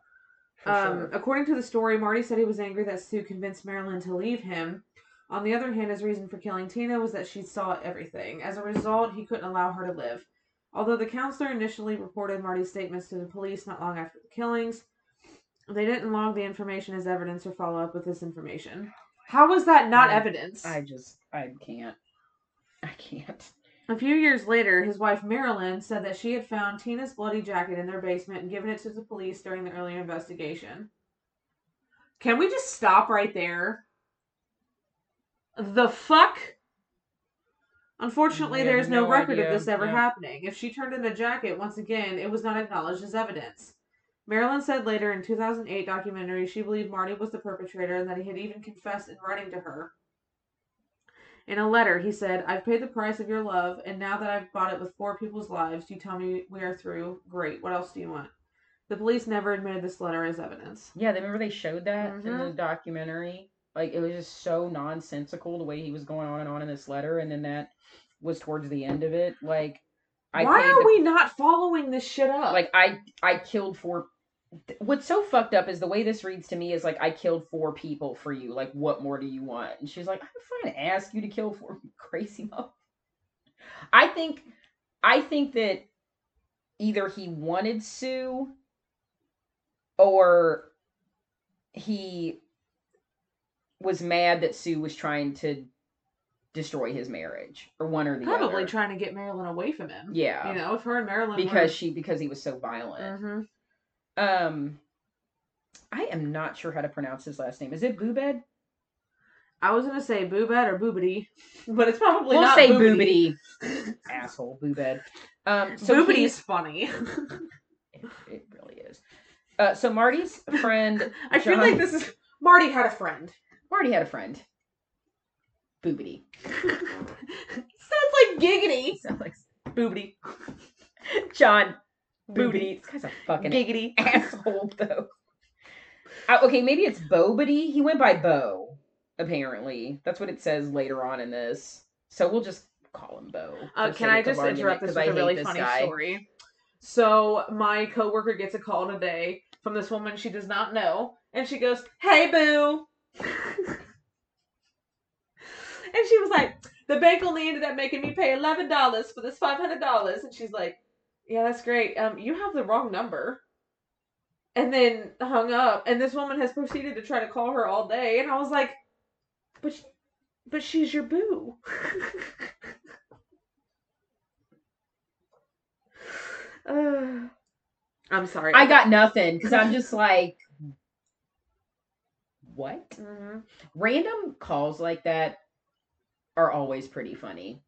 Um, sure. According to the story, Marty said he was angry that Sue convinced Marilyn to leave him. On the other hand, his reason for killing Tina was that she saw everything. As a result, he couldn't allow her to live. Although the counselor initially reported Marty's statements to the police not long after the killings, they didn't log the information as evidence or follow up with this information. How was that not I- evidence? I just I can't. I can't. A few years later, his wife Marilyn said that she had found Tina's bloody jacket in their basement and given it to the police during the earlier investigation. Can we just stop right there? The fuck? Unfortunately, there is no, no record idea, of this ever yeah. happening. If she turned in the jacket, once again, it was not acknowledged as evidence. Marilyn said later in 2008 documentary she believed Marty was the perpetrator and that he had even confessed in writing to her. In a letter, he said, I've paid the price of your love, and now that I've bought it with four people's lives, you tell me we are through. Great. What else do you want? The police never admitted this letter as evidence. Yeah, they remember they showed that in Mhm. the documentary. Like it was just so nonsensical the way he was going on and on in this letter, and then that was towards the end of it. Like I Why are the- we not following this shit up? like I I killed four. What's so fucked up is the way this reads to me is like I killed four people for you. Like what more do you want? And she's like, I'm fine. To ask you to kill four crazy mother. I think I think that either he wanted Sue or he was mad that Sue was trying to destroy his marriage or one or the other. Probably other. trying to get Marilyn away from him. yeah. You know, if her and Marilyn because she because he was so violent. hmm Um, I am not sure how to pronounce his last name. Is it Boobed? I was gonna say boobet or boobity, but it's probably We'll not say boobity. Boobity. Asshole, Boobed. Um, so Boobity is funny. It, it really is. Uh, so Marty's friend. I feel like this is Marty had a friend. Marty had a friend. Boobity. Sounds like giggity. Sounds like Boobity. John. Boobity. This guy's a fucking Giggity. asshole, though. Uh, okay, maybe it's Bobity. He went by Bo, apparently. That's what it says later on in this. So we'll just call him Bo. Uh, can I just interrupt this with I a really funny guy. story? So my coworker gets a call today from this woman she does not know, and she goes, "Hey, boo," and she was like, "The bank only ended up making me pay eleven dollars for this five hundred dollars," and she's like, "Yeah, that's great. Um, you have the wrong number." And then hung up, and this woman has proceeded to try to call her all day, and I was like, "But, she- but she's your boo." Uh, I'm sorry. I got nothing because I'm just like, what? Mhm. Random calls like that are always pretty funny.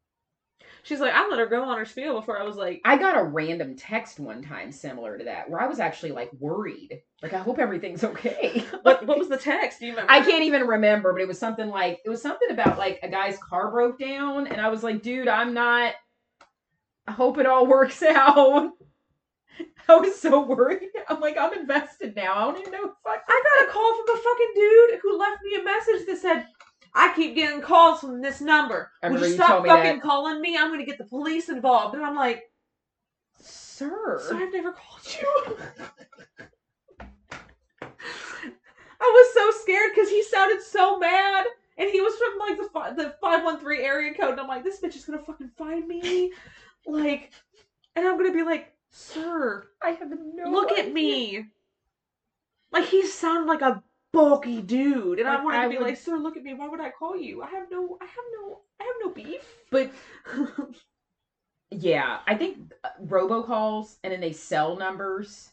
She's like, I let her go on her spiel before I was like, I got a random text one time similar to that where I was actually like worried. Like, I hope everything's okay. what, what was the text? Do you remember? I can't even remember, but it was something like it was something about like a guy's car broke down, and I was like, dude, I'm not. I hope it all works out. I was so worried. I'm like, I'm invested now. I don't even know. Fuck. I got a call from a fucking dude who left me a message that said, I keep getting calls from this number. I Would you stop fucking that. calling me? I'm going to get the police involved. And I'm like, Sir. so I've never called you. I was so scared because he sounded so mad. And he was from like the fi- the 513 area code. And I'm like, this bitch is going to fucking find me. Like, and I'm going to be like, sir, I have no. look idea. at me. Like he sounded like a bulky dude, and I Like, wanted I to be would- like, "Sir, look at me. Why would I call you? I have no, I have no, I have no beef." But yeah, I think uh, robocalls and then they sell numbers.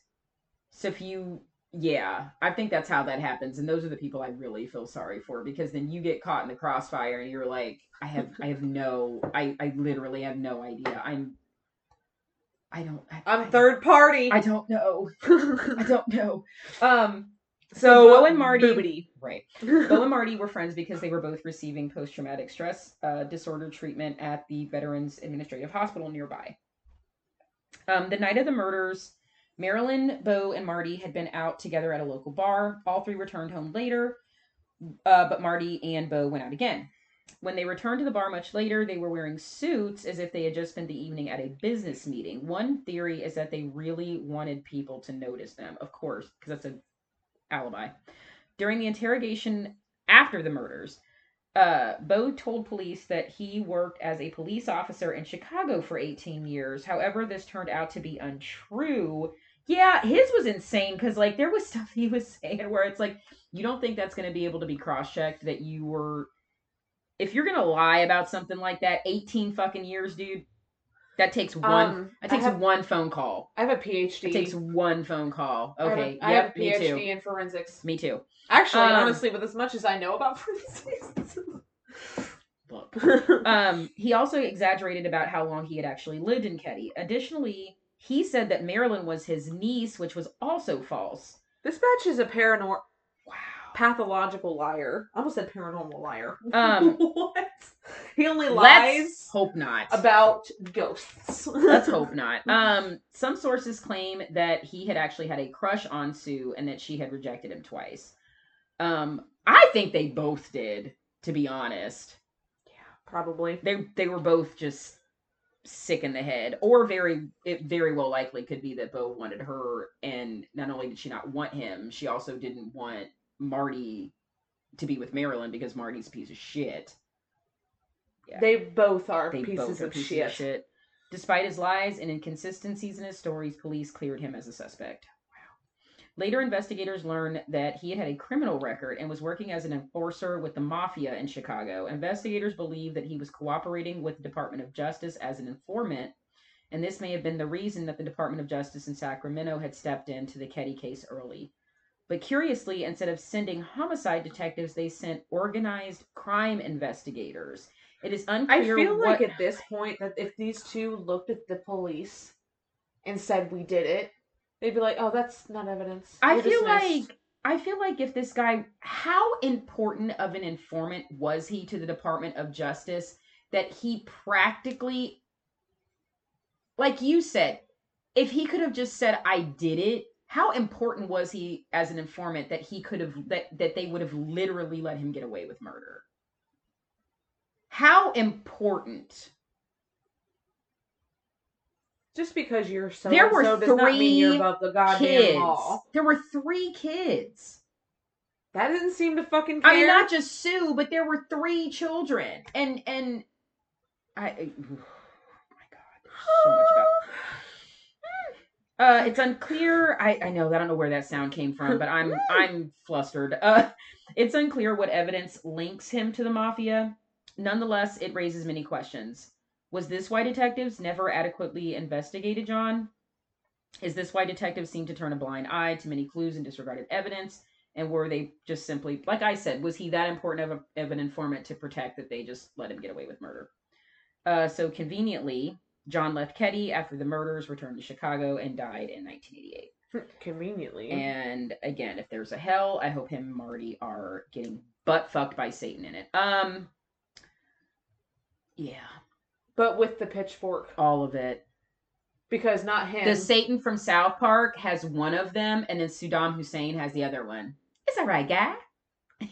So if you, yeah, I think that's how that happens, and those are the people I really feel sorry for because then you get caught in the crossfire and you're like, I have, I have no, I, I literally have no idea. I'm, I don't, I, I'm I- third party. I don't know. I don't know. Um, so Bo and Marty- boobity. right. Bo and Marty were friends because they were both receiving post traumatic stress uh, disorder treatment at the Veterans Administrative Hospital nearby. Um, the night of the murders, Marilyn, Bo, and Marty had been out together at a local bar. All three returned home later, uh, but Marty and Bo went out again. When they returned to the bar much later, they were wearing suits as if they had just spent the evening at a business meeting. One theory is that they really wanted people to notice them, of course, because that's an alibi. During the interrogation after the murders, uh, Bo told police that he worked as a police officer in Chicago for 18 years. However, this turned out to be untrue. Yeah, his was insane because, like, there was stuff he was saying where it's like, you don't think that's going to be able to be cross checked that you were. If you're going to lie about something like that, 18 fucking years, dude, that takes one. Um, that takes have, one phone call. I have a PhD. It takes one phone call. I have a- Okay. I have a PhD in forensics. Me too. Actually, Um, honestly, with as much as I know about forensics. Look. Um, he also exaggerated about how long he had actually lived in Keddie. Additionally, he said that Marilyn was his niece, which was also false. this batch is a paranoid, Wow. pathological liar. I almost said paranormal liar. Um, what? He only lies. Let's hope not. about ghosts. Let's hope not. Um, some sources claim that he had actually had a crush on Sue and that she had rejected him twice. Um, I think they both did, to be honest. Yeah, probably. They they were both just sick in the head, or very it very well likely could be that Bo wanted her, and not only did she not want him, she also didn't want Marty to be with Marilyn because Marty's a piece of shit. Yeah. They both are They pieces, both are of, pieces shit. of shit. Despite his lies and inconsistencies in his stories, police cleared him as a suspect. Later, investigators learned that he had had a criminal record and was working as an enforcer with the mafia in Chicago. Investigators believe that he was cooperating with the Department of Justice as an informant, and this may have been the reason that the Department of Justice in Sacramento had stepped into the Keddie case early. But curiously, instead of sending homicide detectives, they sent organized crime investigators. It is unclear. I feel what like at this point that if these two looked at the police and said we did it, they'd be like, "Oh, that's not evidence." I You're feel dismissed." like I feel like if this guy how important of an informant was he to the Department of Justice that he practically like you said, if he could have just said I did it, how important was he as an informant that he could have that that they would have literally let him get away with murder? How important? just because you're so There were so does not mean you're three above the goddamn Kids. law. There were 3 kids. That didn't seem to fucking care. I mean, not just Sue, but there were three children, and and I, I- oh my god, there's so much about. Uh, it's unclear. I I know I don't know where that sound came from, but I'm I'm flustered. Uh, it's unclear what evidence links him to the mafia. Nonetheless, it raises many questions. Was this why detectives never adequately investigated John? Is this why detectives seem to turn a blind eye to many clues and disregarded evidence? And were they just simply, like I said, was he that important of, a, of an informant to protect that they just let him get away with murder? Uh, so conveniently, John left Keddie after the murders, returned to Chicago, and died in 1988. Conveniently. And again, if there's a hell, I hope him and Marty are getting butt fucked by Satan in it. Um, yeah, but with the pitchfork. all of it. Because not him. The Satan from South Park has one of them, and then Saddam Hussein has the other one. Is that right, guy?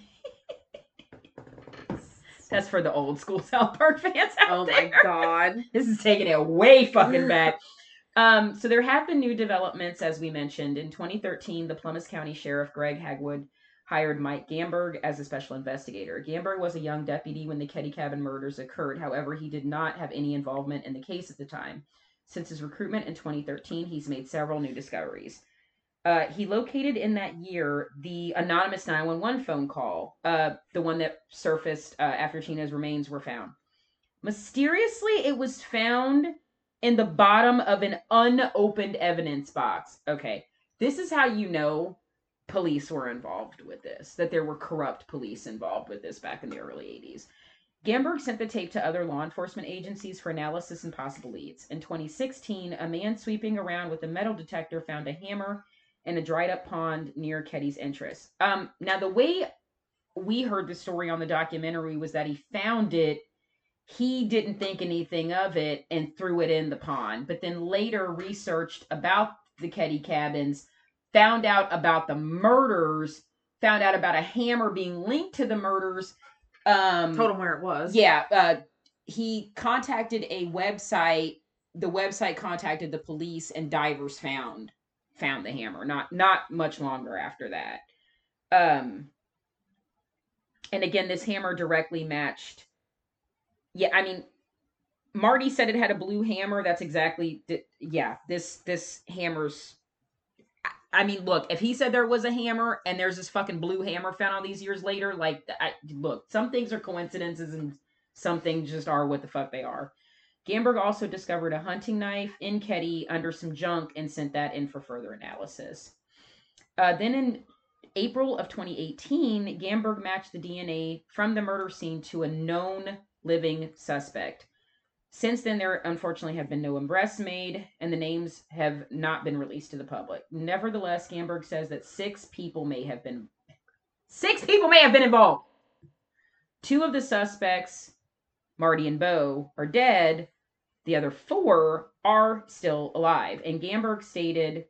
That's for the old school South Park fans out oh there. my god. This is taking it way fucking back. Um, so there have been new developments, as we mentioned. In 2013, the Plumas County Sheriff Greg Hagwood hired Mike Gamberg as a special investigator. Gamberg was a young deputy when the Keddie Cabin murders occurred. However, he did not have any involvement in the case at the time. Since his recruitment in 2013, he's made several new discoveries. Uh, he located in that year the anonymous 911 phone call, uh, the one that surfaced uh, after Tina's remains were found. Mysteriously, it was found in the bottom of an unopened evidence box. Okay, this is how you know police were involved with this, that there were corrupt police involved with this back in the early 80s. Gamberg sent the tape to other law enforcement agencies for analysis and possible leads. In 2016, a man sweeping around with a metal detector found a hammer in a dried up pond near Keddie's entrance. Um, now, the way we heard the story on the documentary was that he found it he didn't think anything of it and threw it in the pond, but then later researched about the Keddie cabins, found out about the murders, found out about a hammer being linked to the murders. Um, Told him where it was. yeah, uh, he contacted a website. The website contacted the police, and divers found found the hammer. Not not much longer after that. Um, and again, this hammer directly matched. Yeah, I mean, Marty said it had a blue hammer. That's exactly. Yeah, this this hammer's. I- mean, look, if he said there was a hammer and there's this fucking blue hammer found all these years later, like, I, look, some things are coincidences and some things just are what the fuck they are. Gamberg also discovered a hunting knife in Keddie under some junk and sent that in for further analysis. Uh, then in April of 2018, Gamberg matched the DNA from the murder scene to a known living suspect. Since then, there unfortunately have been no arrests made, and the names have not been released to the public. Nevertheless, Gamberg says that six people may have been six people may have been involved. Two of the suspects, Marty and Bo, are dead. The other four are still alive. And Gamberg stated,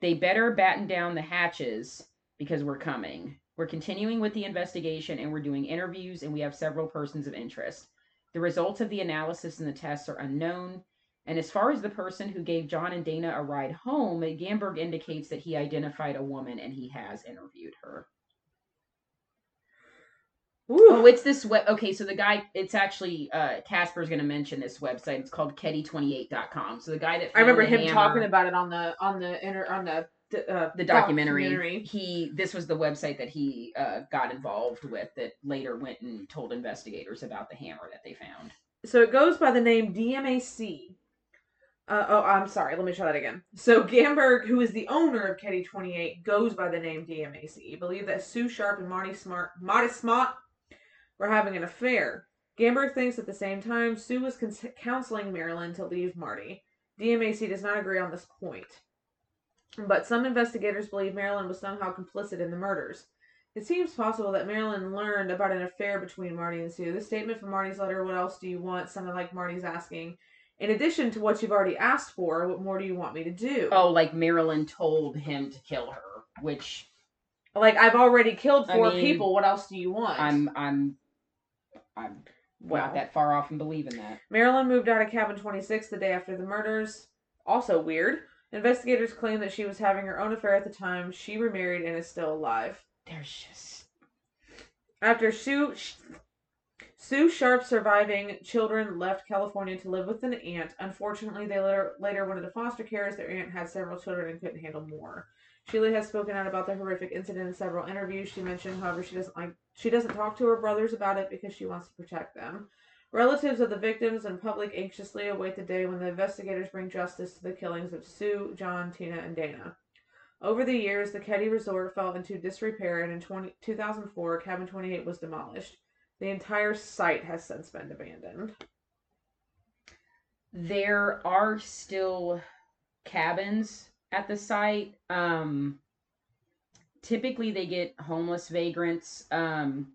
they better batten down the hatches because we're coming. We're continuing with the investigation and we're doing interviews, and we have several persons of interest. The results of the analysis and the tests are unknown. And as far as the person who gave John and Dana a ride home, Gamberg indicates that he identified a woman and he has interviewed her. Woo. Oh, it's this web. Okay, so the guy, it's actually, uh, Casper's going to mention this website. It's called Keddie28.com. So the guy that I remember him hammer- talking about it on the on the inter on the uh, the documentary, documentary. he this was the website that he uh, got involved with that later went and told investigators about the hammer that they found So it goes by the name DMAC. Uh, oh, I'm sorry. Let me try that again. So Gamberg, who is the owner of Keddie 28, goes by the name DMAC. Believe that Sue Sharp and Marty Smartt, Marty Smartt, were having an affair. Gamberg thinks at the same time Sue was cons- counseling Marilyn to leave Marty. DMAC does not agree on this point. But some investigators believe Marilyn was somehow complicit in the murders. It seems possible that Marilyn learned about an affair between Marty and Sue. The statement from Marty's letter, What else do you want? sounded like Marty's asking, In addition to what you've already asked for, what more do you want me to do? oh like marilyn told him to kill her which Like, I've already killed I four mean, people. What else do you want? i'm i'm i'm Well. not that far off in believing that Marilyn moved out of cabin 26 the day after the murders. Also weird. Investigators claim that she was having her own affair at the time. She remarried and is still alive. there's just After Sue, Sue Sharp's surviving children left California to live with an aunt. Unfortunately, they later, later went into foster care as their aunt had several children and couldn't handle more. Sheila has spoken out about the horrific incident in several interviews. She mentioned, however, she doesn't like she doesn't talk to her brothers about it because she wants to protect them. Relatives of the victims and public anxiously await the day when the investigators bring justice to the killings of Sue, John, Tina, and Dana. Over the years, the Keddie Resort fell into disrepair, and in 20, 2004, Cabin 28 was demolished. The entire site has since been abandoned. there are still cabins at the site. Um, typically, they get homeless vagrants. Um,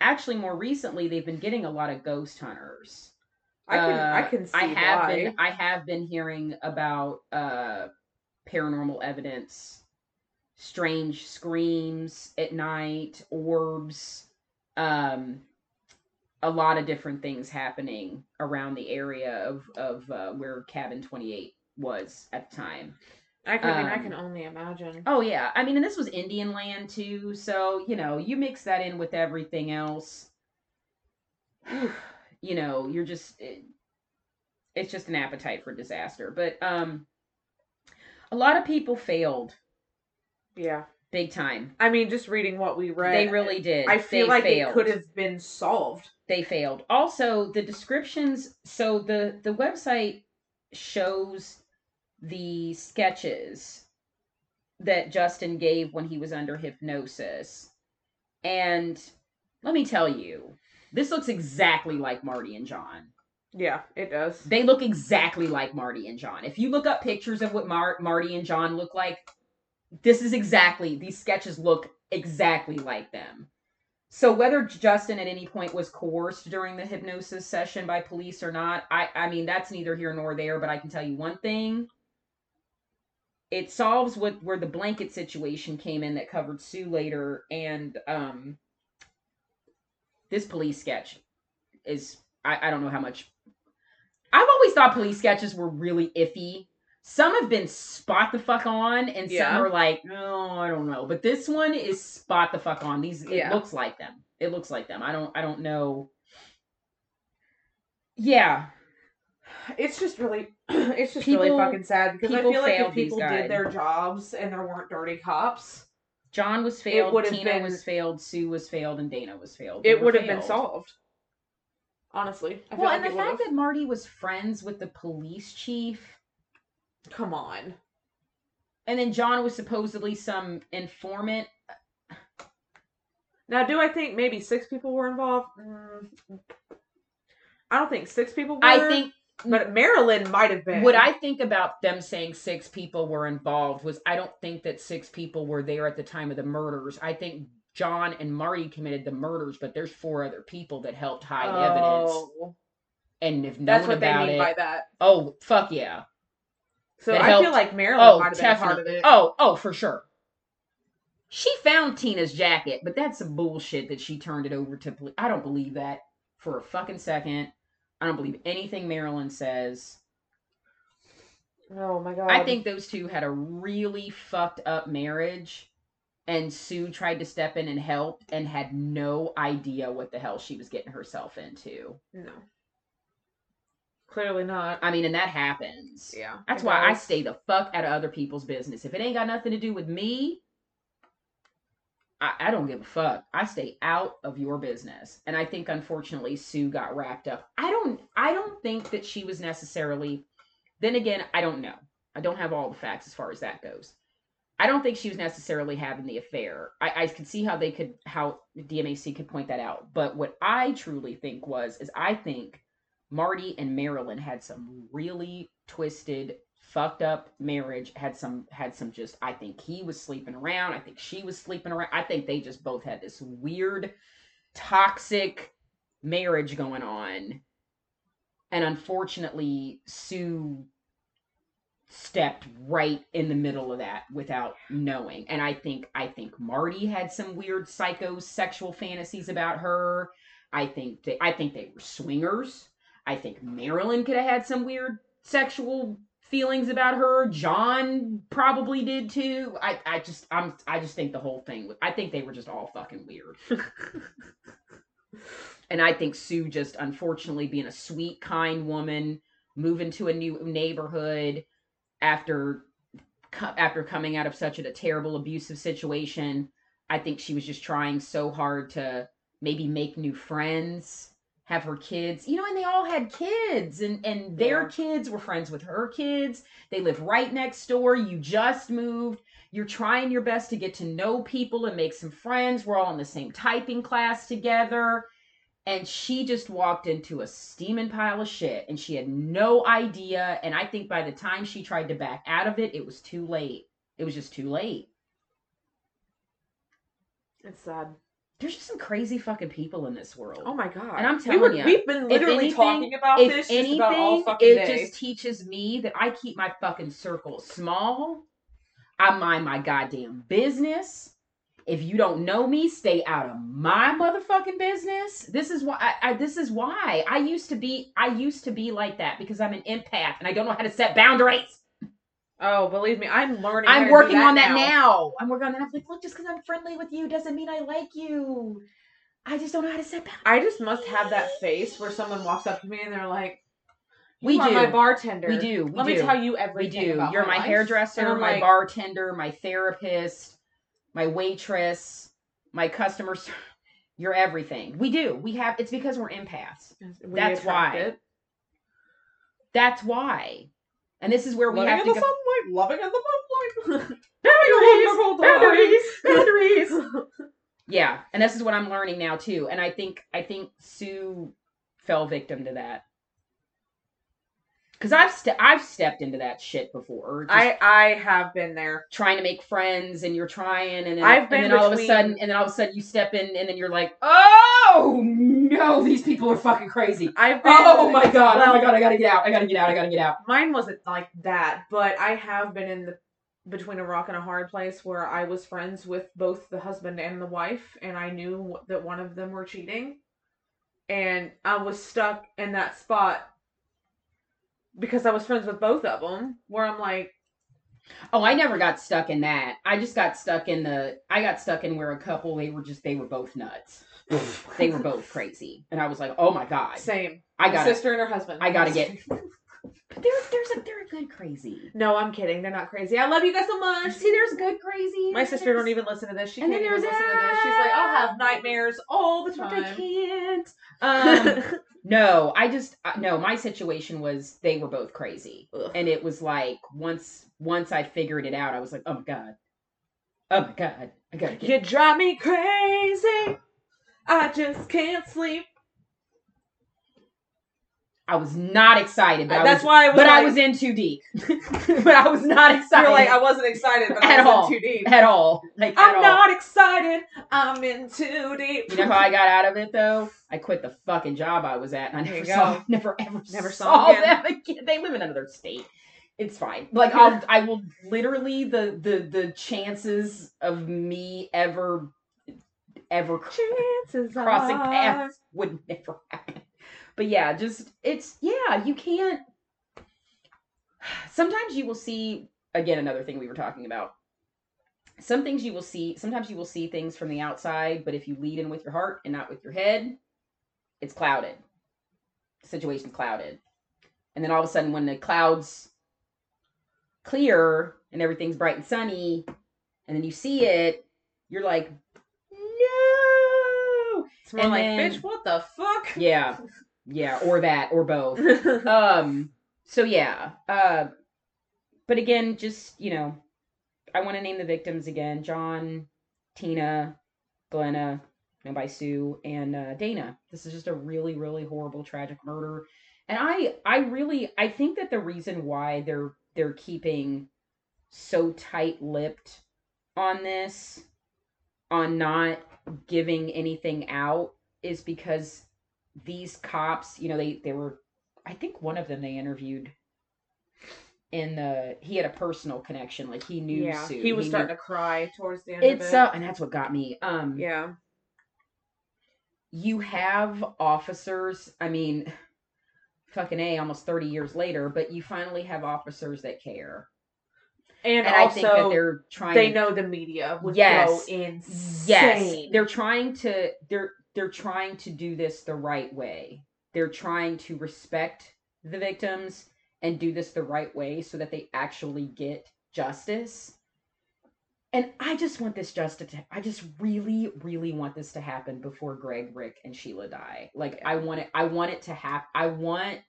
actually, more recently, they've been getting a lot of ghost hunters. I can I Uh, can see I have why. been I have been hearing about uh paranormal evidence, strange screams at night, orbs, um a lot of different things happening around the area of of uh, where cabin 28 was at the time. I can, I mean, I um, can only imagine. Oh yeah, I mean, and this was Indian land too, so you know, you mix that in with everything else. you know, you're just it, it's just an appetite for disaster. But um, a lot of people failed Yeah. big time. I mean, just reading what we read, They really did. I feel They like failed. it could have been solved. they failed. Also, the descriptions. So the the website shows the sketches that Justin gave when he was under hypnosis, and let me tell you, this looks exactly like Marty and John. Yeah, it does. They look exactly like Marty and John. If you look up pictures of what Mar- Marty and John look like, this is exactly these sketches look exactly like them. So whether Justin at any point was coerced during the hypnosis session by police or not, I I mean that's neither here nor there, but I can tell you one thing. It solves what where the blanket situation came in that covered Sue later and um this police sketch is I, I don't know how much I've always thought police sketches were really iffy. Some have been spot the fuck on, and Yeah. some are like, no, I don't know. But this one is spot the fuck on. These it Yeah. looks like them. It looks like them. I don't I don't know. Yeah, It's just really, it's just really fucking sad because I feel like if people did their jobs and there weren't dirty cops, John was failed, Tina been- was failed, Sue was failed, and Dana was failed. They it would have been solved. Honestly, I Well, like and the fact that Marty was friends with the police chief, Come on. and then John was supposedly some informant. Now, do I think maybe six people were involved? Mm, I don't think six people were. I think but Marilyn might have been. What I think about them saying six people were involved was I don't think that six people were there at the time of the murders. I think John and Marty committed the murders, but there's four other people that helped hide evidence Oh, and if known That's what they mean it. by that. Oh fuck yeah! So That I helped. feel like Marilyn Oh, might have been a part of it. Oh, oh, for sure. She found Tina's jacket, but that's some bullshit that she turned it over to police. I don't believe that for a fucking second. I don't believe anything Marilyn says. Oh my god. I think those two had a really fucked up marriage, and Sue tried to step in and help and had no idea what the hell she was getting herself into. no. Clearly not. I mean, and that happens. Yeah. That's why I stay the fuck out of other people's business. If it ain't got nothing to do with me, I, I don't give a fuck. I stay out of your business. And I think unfortunately Sue got wrapped up. I don't I don't think that she was necessarily then again, I don't know. I don't have all the facts as far as that goes. I don't think she was necessarily having the affair. I, I could see how they could how DMAC could point that out. But what I truly think was is I think Marty and Marilyn had some really twisted, fucked up marriage. Had some had some just I think he was sleeping around. I think she was sleeping around. I think they just both had this weird, toxic marriage going on. And unfortunately, Sue stepped right in the middle of that without knowing. And I think I think Marty had some weird psycho sexual fantasies about her. I think they I think they were swingers. I think Marilyn could have had some weird sexual feelings about her. John probably did too. I, I just I'm I just think the whole thing was I think they were just all fucking weird. and I think Sue just unfortunately being a sweet, kind woman, moving to a new neighborhood after after coming out of such a terrible abusive situation, I think she was just trying so hard to maybe make new friends, have her kids, you know, and they all had kids and and their Yeah. kids were friends with her kids. They live right next door. You just moved. You're trying your best to get to know people and make some friends. We're all in the same typing class together. and she just walked into a steaming pile of shit and she had no idea and i think by the time she tried to back out of it it was too late it was just too late It's sad. There's just some crazy fucking people in this world Oh my god. And I'm we telling were, ya, we've been literally anything- talking about this just about all fucking days. it day. just teaches me that i keep my fucking circle small i mind my goddamn business if you don't know me stay out of my motherfucking business this is why I, I this is why i used to be i used to be like that because i'm an empath and i don't know how to set boundaries Oh, believe me, I'm learning. i'm working that on that now. i'm working on that i'm like look just because i'm friendly with you doesn't mean i like you i just don't know how to set boundaries I just must have that face where someone walks up to me and they're like, We are do. my bartender. we do we Let do. me tell you everything. We do. You're my life." hairdresser, my like, bartender, my therapist, my waitress, my customer. You're everything. We do. We have. It's because we're empaths. We That's why. it. That's why. And this is where we have to go. Loving in the moonlight. Boundaries, boundaries, boundaries. Yeah, and this is what I'm learning now too. And I think I think Sue fell victim to that. Cause I've ste- I've stepped into that shit before. I I have been there. trying to make friends and you're trying and then, I've and been then all of a sudden and then all of a sudden you step in and then you're like oh Oh, no these people are fucking crazy. I've oh been. oh my god. Oh my god i gotta get out. I gotta get out. I gotta get out. Mine wasn't like that, but I have been in the between a rock and a hard place where I was friends with both the husband and the wife, and I knew that one of them were cheating, and I was stuck in that spot because I was friends with both of them. Where I'm like, oh i never got stuck in that. I just got stuck in the i got stuck in where a couple they were just they were both nuts they were both crazy and i was like oh my god same. i got sister and her husband. I gotta get- there, there's a they're a good crazy No, I'm kidding. They're not crazy. I love you guys so much. see there's good crazy My sister don't even listen to this. She And can't then even listen to this. She's like, I'll have nightmares all the But I can't um No, I just uh, no. My situation was they were both crazy, Ugh. and it was like once once I figured it out, I was like, oh my god, oh my god, I gotta get. You drive me crazy. I just can't sleep. I was not excited, but I That's was, why I was but like, I was in too deep. but I was not excited You're like, I wasn't excited, but I At was all. in too deep. at all. Like I'm all. not excited. I'm in too deep. You know how I got out of it though? I quit the fucking job I was at, and I There never saw, go. never ever, Never saw saw, them them again. They live in another state. It's fine. Like I'll, I will literally the the the chances of me ever, ever Chances crossing are- paths would never happen. But yeah, just it's yeah, you can't. Sometimes you will see again another thing we were talking about. Some things you will see. Sometimes you will see things from the outside, but if you lead in with your heart and not with your head, it's clouded. The situation's clouded, and then all of a sudden, when the clouds clear and everything's bright and sunny, and then you see it, you're like, It's more And like, then- bitch, what the fuck? Yeah, yeah, or that, or both. um so yeah uh but again just you know i want to name the victims again john tina glenna and by sue and uh, dana this is just a really really horrible tragic murder and i i really i think that the reason why they're they're keeping so tight-lipped on this on not giving anything out is because these cops you know they they were I think one of them they interviewed in the he had a personal connection, like he knew yeah, Sue. he was knew- starting to cry towards the end It's of it. uh, and that's what got me. Um, yeah, you have officers. I mean, fucking a, almost thirty years later, but you finally have officers that care, and, and also I think that they're trying. they know the media would Yes. go insane. Yes, they're trying to they're they're trying to do this the right way. They're trying to respect the victims and do this the right way so that they actually get justice. And I just want this justice to I just really really want this to happen before Greg, Rick and Sheila die. Like I want it I want it to happen. I want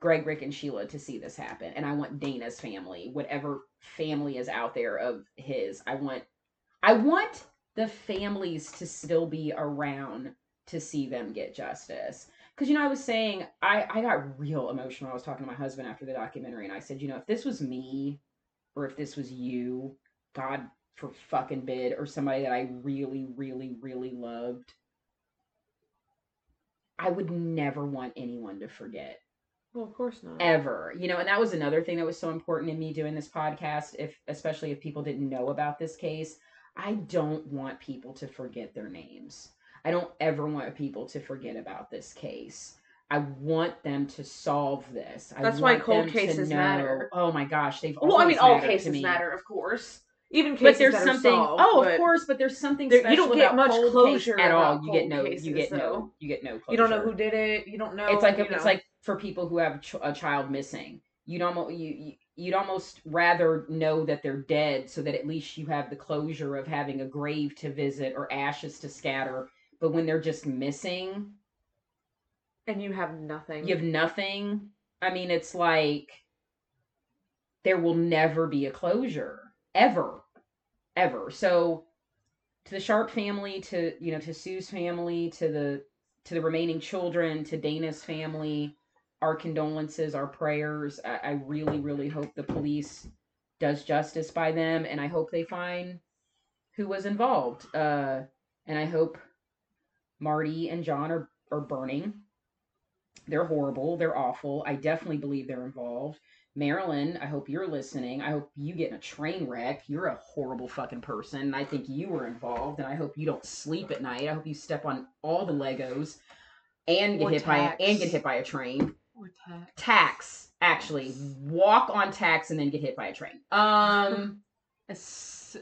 Greg, Rick, and Sheila to see this happen. And I want Dana's family, whatever family is out there of his, I want I want the families to still be around to see them get justice. Because you know, I was saying I I got real emotional. I was talking to my husband after the documentary, and I said, you know, if this was me, or if this was you, God for fucking bid, or somebody that I really, really, really loved, I would never want anyone to forget Well, of course not. ever you know and that was another thing that was so important in me doing this podcast if especially if people didn't know about this case i don't want people to forget their names i don't ever want people to forget about this case i want them to solve this I That's why cold cases know- matter. oh my gosh they've well, I mean, all cases me. matter, of course. Even cases but there's that are something solved, oh of course but there's something there- special you don't get much closure at all you get no cases, you get no you get no closure You don't know who did it. You don't know. it's like you it's know. like for people who have ch- a child missing. You'd almost you, you you'd almost rather know that they're dead so that at least you have the closure of having a grave to visit or ashes to scatter. But when they're just missing and you have nothing. you have nothing. I mean it's like there will never be a closure. Ever. Ever. So to the sharp family to you know to sue's family to the to the remaining children to dana's family our condolences our prayers i, I really really hope the police does justice by them and i hope they find who was involved uh and i hope marty and john are are burning they're horrible they're awful i definitely believe they're involved Marilyn, I hope you're listening. I hope you get in a train wreck. You're a horrible fucking person. And I think you were involved. And I hope you don't sleep at night. I hope you step on all the Legos and get Or hit by and get hit by a train. Or tax. Tax, actually. Walk on tax and then get hit by a train. Um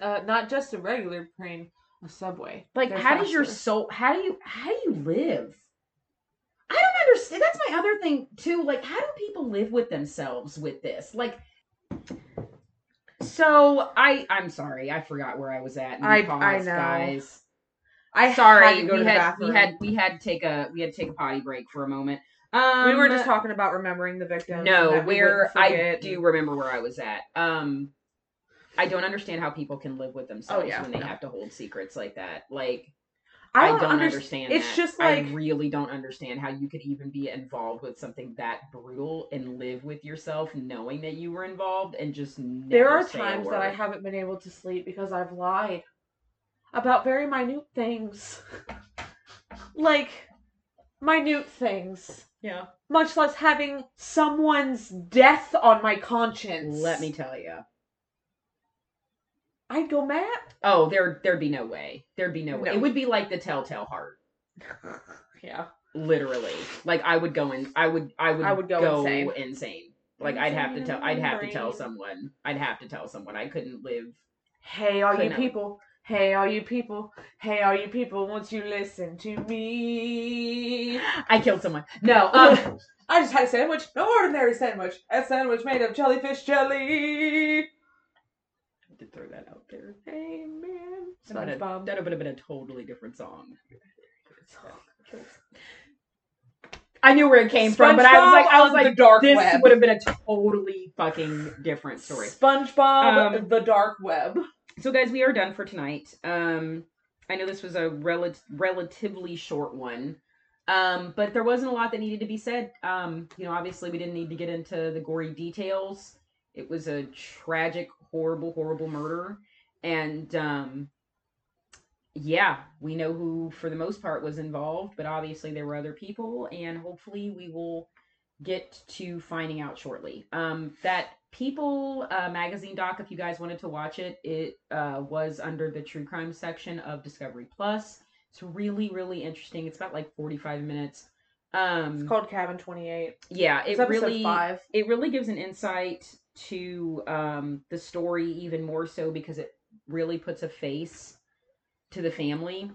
uh, not just a regular train, a subway. like They're how does your soul how do you how do you live? I don't understand. That's my other thing too. Like how do people live with themselves with this? Like so I I'm sorry. I forgot where I was at. in the I- I know. guys. I Sorry, had we had bathroom. we had we had to take a we had to take a potty break for a moment. Um, we were just talking about remembering the victims. No, that we where I do remember where I was at. Um, I don't understand how people can live with themselves Oh, yeah, when they no. have to hold secrets like that. Like I I don't, don't, under- understand. It's that. just I really don't understand how you could even be involved with something that brutal and live with yourself knowing that you were involved and just there are times that I haven't been able to sleep because I've lied about very minute things, like minute things. Yeah. Much less having someone's death on my conscience. Let me tell you. I'd go mad. Oh, there there'd be no way. There'd be no way. It would be like the Telltale Heart. yeah. Literally. Like I would go in I would I would I would go insane. insane. Like I'd have to tell I'd my have to tell someone. I'd have to tell someone. I couldn't live Hey, all you Couldn't have- people. Hey, all you people. Hey, all you people. Won't you listen to me? I killed someone. No, um I just had a sandwich. No ordinary sandwich. A sandwich made of jellyfish jelly. I did throw that out there. Hey, man. That'd have been a- SpongeBob. That'd have been a totally different song. I knew where it came from, but I was like, I was like, dark this web. would have been a totally fucking different story. SpongeBob, Um, the dark web. So, guys, we are done for tonight. Um, I know this was a rel- relatively short one, um, but there wasn't a lot that needed to be said. Um, you know, obviously, we didn't need to get into the gory details. It was a tragic, horrible, horrible murder, and um, yeah, we know who, for the most part, was involved, but obviously, there were other people, and hopefully, we will get to finding out shortly. Um, that People uh, magazine doc, if you guys wanted to watch it, it uh, was under the true crime section of Discovery Plus. It's really, really interesting. It's about like 45 minutes. Um, It's called Cabin 28. yeah, it It's really five. it really gives an insight to um, the story even more so because it really puts a face to the family,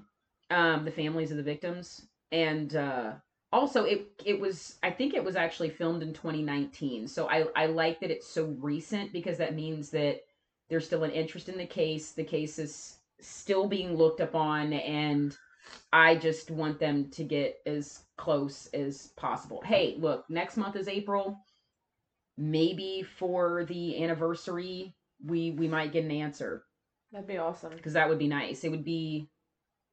um, the families of the victims, and uh, also it it was I think it was actually filmed in 2019. So I I like that it's so recent because that means that there's still an interest in the case. The case is still being looked upon and I just want them to get as close as possible. Hey, look, next month is April. Maybe for the anniversary, we we might get an answer That'd be awesome. because that would be nice. It would be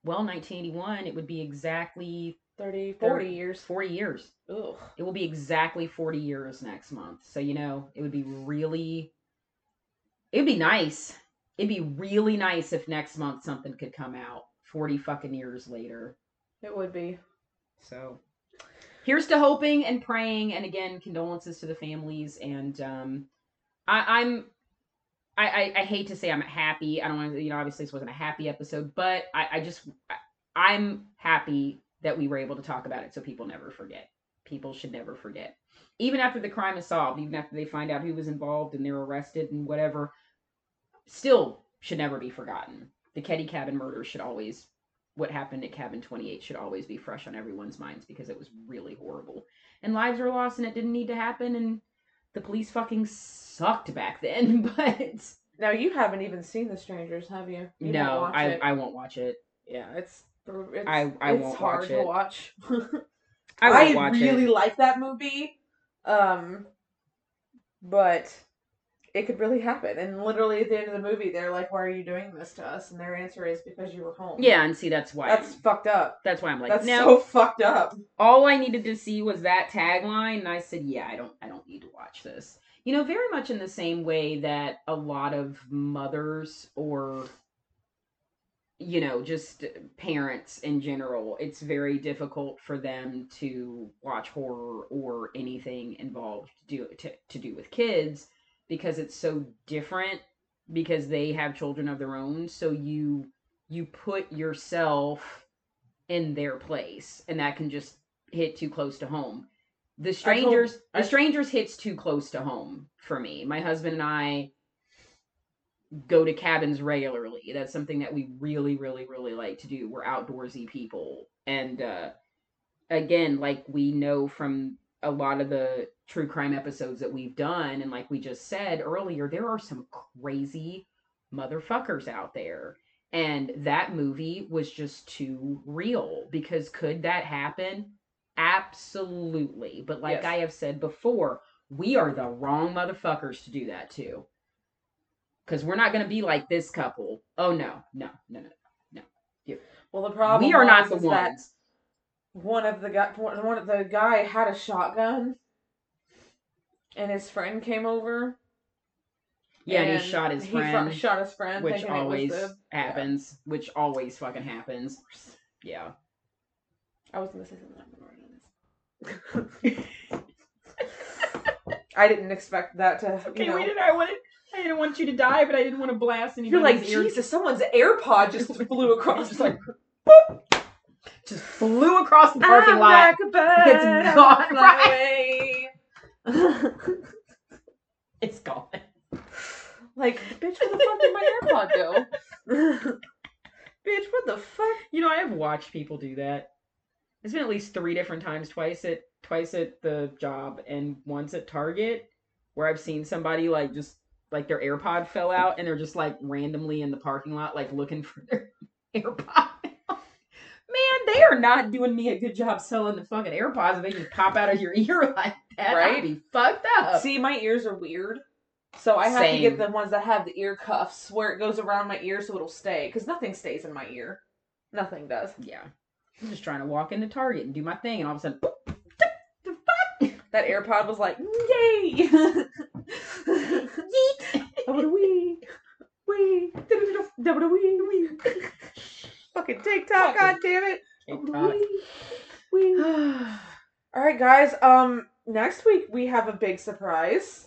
well, 1981, it would be exactly 30, thir- 40 years. 40 years. Ugh. It will be exactly 40 years next month. So, you know, it would be really, it would be nice. It'd be really nice if next month something could come out 40 fucking years later. It would be. So, here's to hoping and praying. And again, condolences to the families. And um, I, I'm, I, I, I hate to say I'm happy. I don't want to, you know, obviously this wasn't a happy episode, but I, I just, I, I'm happy that we were able to talk about it so people never forget. People should never forget. Even after the crime is solved, even after they find out who was involved and they're arrested and whatever, still should never be forgotten. The Keddie Cabin murder should always, what happened at Cabin 28 should always be fresh on everyone's minds because it was really horrible. And lives were lost and it didn't need to happen and the police fucking sucked back then, but Now you haven't even seen The Strangers, have you? you no, I, it. I won't watch it. yeah, it's it's, I- I it's won't hard watch to it. watch. I watch really it. like that movie, um, but it could really happen. And literally at the end of the movie, they're like, "Why are you doing this to us?" And their answer is because you were home. Yeah, and see that's why that's fucked up. that's why I'm like That's no. so fucked up. all I needed to see was that tagline, and I said, "Yeah, I don't, I don't need to watch this." You know, very much in the same way that a lot of mothers or, you know, just parents in general, it's very difficult for them to watch horror or anything involved to do to, to do with kids because it's so different because they have children of their own. So you you put yourself in their place, and that can just hit too close to home. The strangers, I- the strangers hits too close to home for me. My husband and I go to cabins regularly. That's something that we really, really, really like to do. We're outdoorsy people, and uh, again, like we know from a lot of the true crime episodes that we've done, and like we just said earlier, there are some crazy motherfuckers out there. And that movie was just too real because could that happen? Absolutely. But like Yes. I have said before, we are the wrong motherfuckers to do that to. Because we're not going to be like this couple. Oh, no, no, no, no. No. Well, the problem we are not the is that ones. one of the guy, one of the guy had a shotgun, and his friend came over. Yeah, and he shot his he friend, shot his friend, which always the. happens. Which always fucking happens. Yeah. I was gonna say something. I didn't expect that to. you know, didn't. I wanted. I didn't want you to die, but I didn't want to blast anybody's You're like ear. Jesus. Someone's AirPod just flew across. Just like, just flew across the parking I'm lot. like a It's gone, away. It's gone. like, bitch, where the fuck did my AirPod go? bitch, what the fuck? You know, I have watched people do that. It's been at least three different times, twice at twice at the job and once at Target, where I've seen somebody like just like their AirPod fell out and they're just like randomly in the parking lot like looking for their AirPod. Man, they are not doing me a good job selling the fucking AirPods if they just pop out of your ear like that. Right? I'd be fucked up. See, my ears are weird. So I have to get the ones that have the ear cuffs where it goes around my ear so it'll stay. Because nothing stays in my ear. Nothing does. yeah. I'm just trying to walk into Target and do my thing and all of a sudden boop, That AirPod was like, yay! Wee, wee, wee, wee. Fucking TikTok, god damn it! TikTok. Wee, wee. All right, guys. Um, next week we have a big surprise.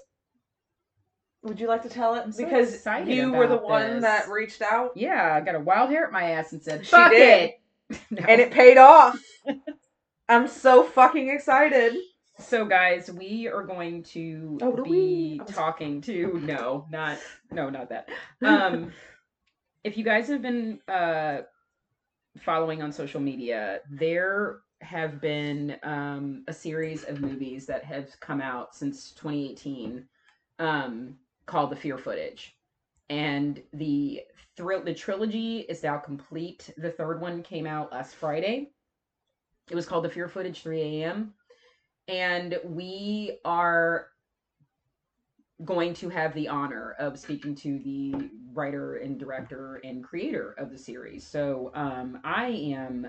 Would you like to tell it? So because you were the one this. that reached out, Yeah, I got a wild hair at my ass and said, She "Fuck did. it." No. and it paid off. I'm so fucking excited. So, guys, we are going to Oh, be talking to no, not no, not that. Um, if you guys have been uh following on social media, there have been um a series of movies that have come out since 2018 um called the Fear Footage. And the thrill the trilogy is now complete. The third one came out last Friday. It was called the Fear Footage 3 a.m. And we are going to have the honor of speaking to the writer and director and creator of the series. So um, I am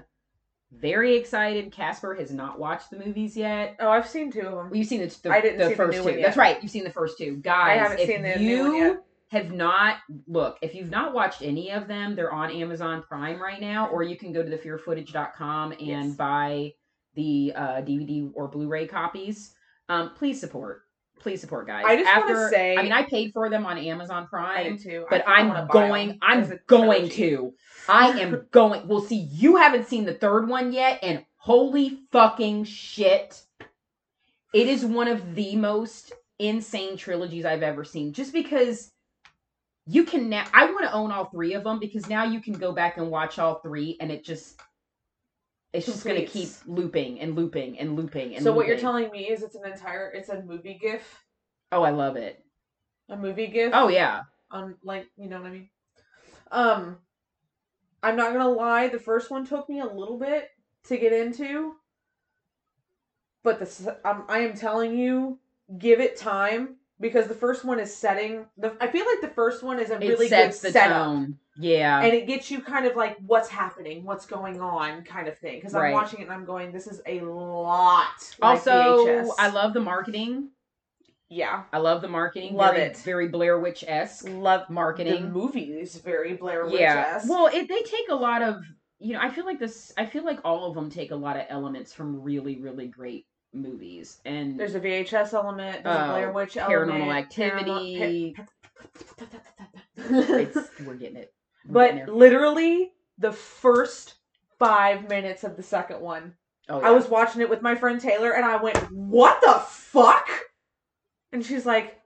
very excited. Casper has not watched the movies yet. Oh, I've seen two of them. You've seen the, the, I didn't the see the first new two. one That's right. You've seen the first two, guys. I haven't if seen the you new one yet. have not look, if you've not watched any of them, they're on Amazon Prime right now, or you can go to thefearfootage.com and Yes. buy the uh, DVD or Blu-ray copies. Um, please support. Please support, guys. I just wanna say- I mean, I paid for them on Amazon I Prime did too. but I'm going. I'm going to. I am going. Well, see, you haven't seen the third one yet, and holy fucking shit, it is one of the most insane trilogies I've ever seen. Just because you can now, I want to own all three of them because now you can go back and watch all three, and it just. It's just gonna keep looping and looping and looping and So what you're telling me is it's an entire it's a movie gif, Oh, I love it. a movie gif. Oh yeah. on like you know what I mean. Um, I'm not gonna lie. The first one took me a little bit to get into, but the s- um, I am telling you, give it time because the first one is setting. The I feel like the first one is a really good setup. tone. Yeah. And it gets you kind of like what's happening, what's going on, kind of thing. Because I'm Right. watching it and I'm going, this is a lot. Like also, VHS. I love the marketing. yeah, I love the marketing. Love very, it. Very Blair Witch esque love marketing. The movie is very Blair Witch. yeah. Well, it, they take a lot of, you know, I feel like this, I feel like all of them take a lot of elements from really, really great movies. And There's a VHS element. There's a Oh, Blair Witch paranormal element. Paranormal- activity. paranormal- it's, we're getting it. But literally, the first five minutes of the second one, oh, I was watching it with my friend Taylor, and I went, "What the fuck?" And she's like,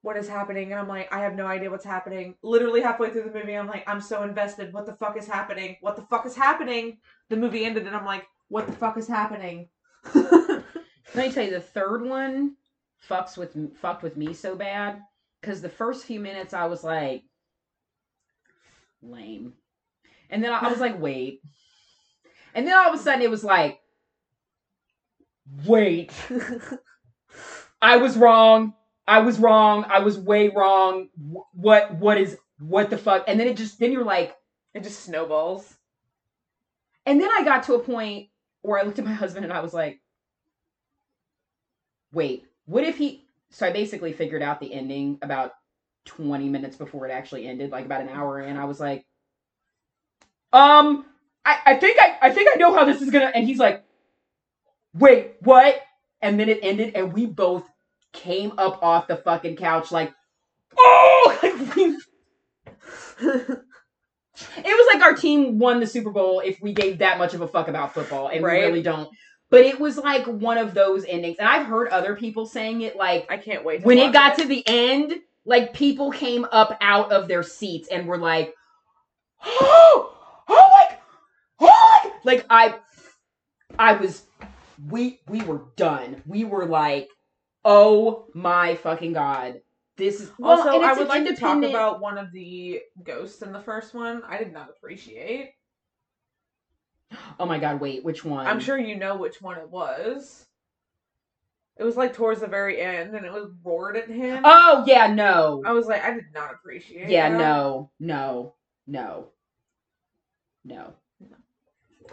"What is happening?" And I'm like, "I have no idea what's happening." Literally halfway through the movie, I'm like, "I'm so invested. What the fuck is happening? What the fuck is happening?" The movie ended, and I'm like, "What the fuck is happening?" Let me tell you, the third one fucks with fucked with me so bad because the first few minutes I was like, lame, and then I, I was like, wait, and then all of a sudden it was like, wait, I was wrong, I was wrong, I was way wrong. What what is what the fuck? And then it just then you're like, it just snowballs. and then I got to a point where I looked at my husband and I was like, wait, what if he. So I basically figured out the ending about 20 minutes before it actually ended, like about an hour in. I was like, um, I, I think I, I think I know how this is gonna. And he's like, wait, what? And then it ended, and we both came up off the fucking couch like, oh! Like we it was like our team won the Super Bowl if we gave that much of a fuck about football, and Right. we really don't. But it was like one of those endings, and I've heard other people saying it like I can't wait. To when it got to the end, like people came up out of their seats and were like, "Oh, oh my, oh my!" Like I, I was, we we were done. We were like, "Oh my fucking god!" This is well, also, and I would like to talk about one of the ghosts in the first one. I did not appreciate. Oh my god! Wait, which one? I'm sure you know which one it was. It was like towards the very end, and it was roared at him. Oh yeah, no. I was like, I did not appreciate. It. Yeah, that. no, no, no, no.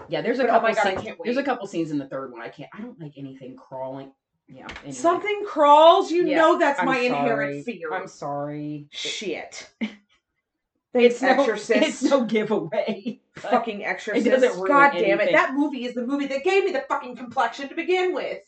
Yeah, there's a But, oh couple my God, I scenes. There's a couple scenes in the third one. I can't. I don't like anything crawling. Yeah. Anyway. Something crawls. You Yeah, know that's I'm my sorry. inherent fear. I'm sorry. Shit. It's Thanks, no, Exorcist. it's no giveaway. fucking Exorcist. doesn't ruin God damn it! That movie is the movie that gave me the fucking complexion to begin with.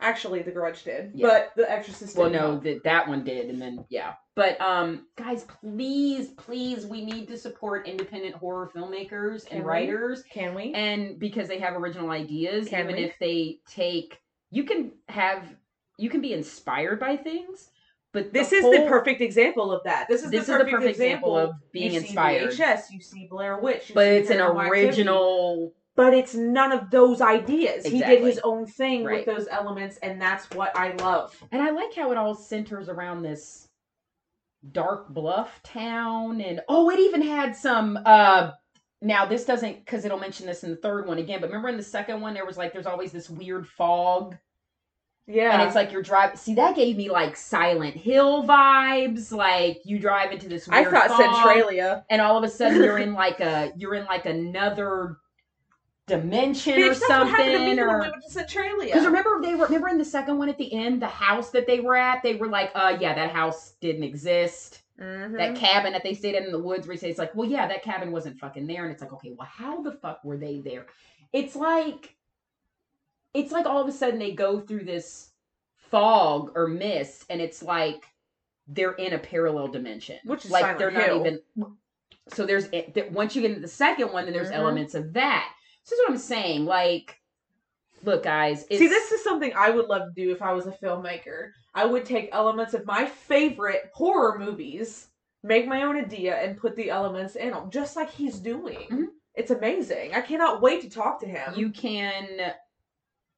Actually, The Grudge did, Yeah. but The Exorcist. Well, no, that that one did, and then yeah. But um, guys, please, please, we need to support independent horror filmmakers Can and we? writers. Can we? and because they have original ideas Can even we? if they take you can have you can be inspired by things but This is the whole- perfect example of that. This is this the is perfect, example, of being you see inspired VHS, you see Blair Witch, you but see it's an Paranormal Activity, original but it's none of those ideas. He did his own thing Right. with those elements, and that's what I love. and i like how it all centers around this dark bluff town and oh it even had some uh now this doesn't because it'll mention this in the third one again but remember in the second one there was like there's always this weird fog Yeah. And it's like you're driving. See, that gave me like Silent Hill vibes. Like you drive into this I thought fog, Centralia. and all of a sudden you're in like a you're in like another dimension or Bitch, that's what happened to me something. Or we went to Centralia. because remember they were remember in the second one at the end the house that they were at they were like uh yeah that house didn't exist Mhm. that cabin that they stayed in in the woods where he says like well yeah that cabin wasn't fucking there and it's like okay well how the fuck were they there it's like it's like all of a sudden they go through this fog or mist and it's like they're in a parallel dimension Which is like Silent they're Hill. not even so there's that once you get into the second one then there's Mhm. elements of that this is what i'm saying like look guys it's, See, this is something I would love to do if I was a filmmaker. I would take elements of my favorite horror movies, make my own idea, and put the elements in them, just like he's doing. Mhm. It's amazing. I cannot wait to talk to him. You can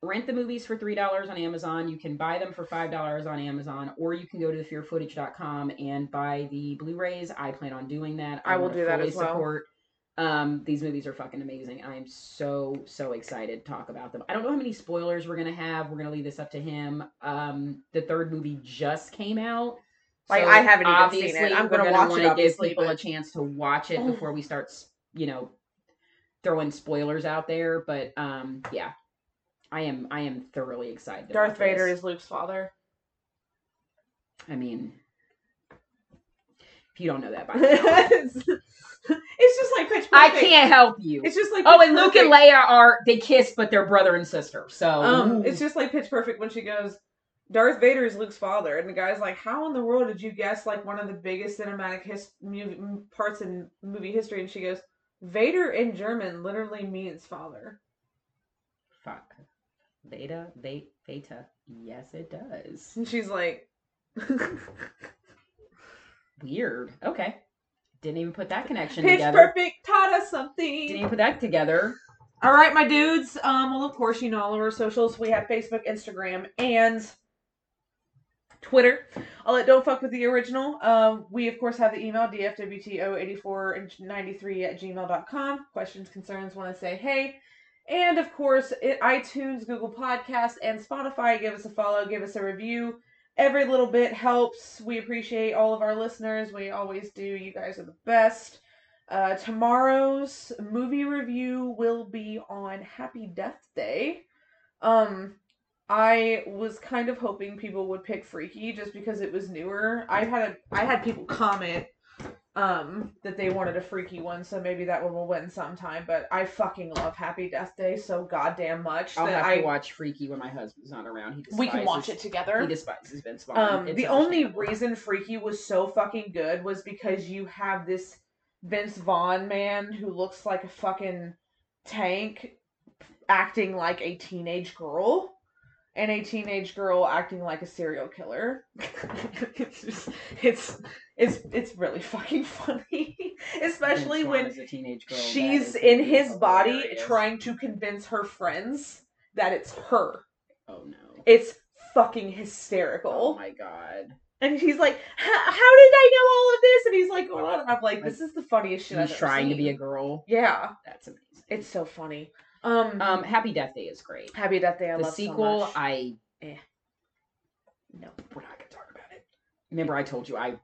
rent the movies for three dollars on Amazon. You can buy them for five dollars on Amazon, or you can go to thefearfootage.com and buy the Blu-rays. I plan on doing that. I will wanna do that as well. Support. Um, these movies are fucking amazing. I am so so excited to talk about them. I don't know how many spoilers we're gonna have. We're gonna leave this up to him. Um, the third movie just came out. Like, I haven't even seen it. obviously, I'm gonna watch it, wanna give obviously, people a chance to watch it Oh. before we start, you know, throwing spoilers out there. But um, yeah, I am I am thoroughly excited. Darth Vader this. is Luke's father. I mean, if you don't know that by now, it's just like Pitch Perfect. I can't help you. It's just like Oh, and Luke and Perfect. Leia are they kiss, but they're brother and sister. So Um, it's just like Pitch Perfect when she goes, Darth Vader is Luke's father, and the guy's like, "How in the world did you guess like one of the biggest cinematic his- movie, parts in movie history?" And she goes, "Vader in German literally means father." fuck. Veda, Veta. Yes, it does. And she's like, Weird. Okay. Didn't even put that connection "Pitch together. Perfect taught us something. Didn't even put that together. All right, my dudes. Um, well, of course, you know all of our socials. We have Facebook, Instagram, and Twitter. I'll let Don't Fuck with the Original. Um, we, of course, have the email dfwto8493 at gmail.com. Questions, concerns, want to say hey. And, of course, it, iTunes, Google Podcast, and Spotify. Give us a follow, give us a review. Every little bit helps. We appreciate all of our listeners. We always do. You guys are the best. Uh, tomorrow's movie review will be on Happy Death Day. Um, I was kind of hoping people would pick Freaky just because it was newer. I had a I had people comment um that they wanted a freaky one, so maybe that one will win sometime. But I fucking love Happy Death Day so goddamn much I'll that have I to watch Freaky when my husband's not around. He we can watch it together. He despises Vince Vaughn. Um, It's the only reason Freaky was so fucking good was because you have this Vince Vaughn man who looks like a fucking tank acting like a teenage girl and a teenage girl acting like a serial killer. it's just it's it's it's really fucking funny. Especially when is a teenage girl. She's in his body hilarious. trying to convince her friends that it's her. Oh no. It's fucking hysterical. Oh my god. And he's like, "How did I know all of this? And he's like, on. I'm like, this is the funniest shit I've He's ever trying to be a girl. Yeah, That's amazing. it's so funny. Um, um Happy Death Day is great. Happy Death Day. I the love sequel, So. I no, we're not gonna talk about it. Remember, I told you I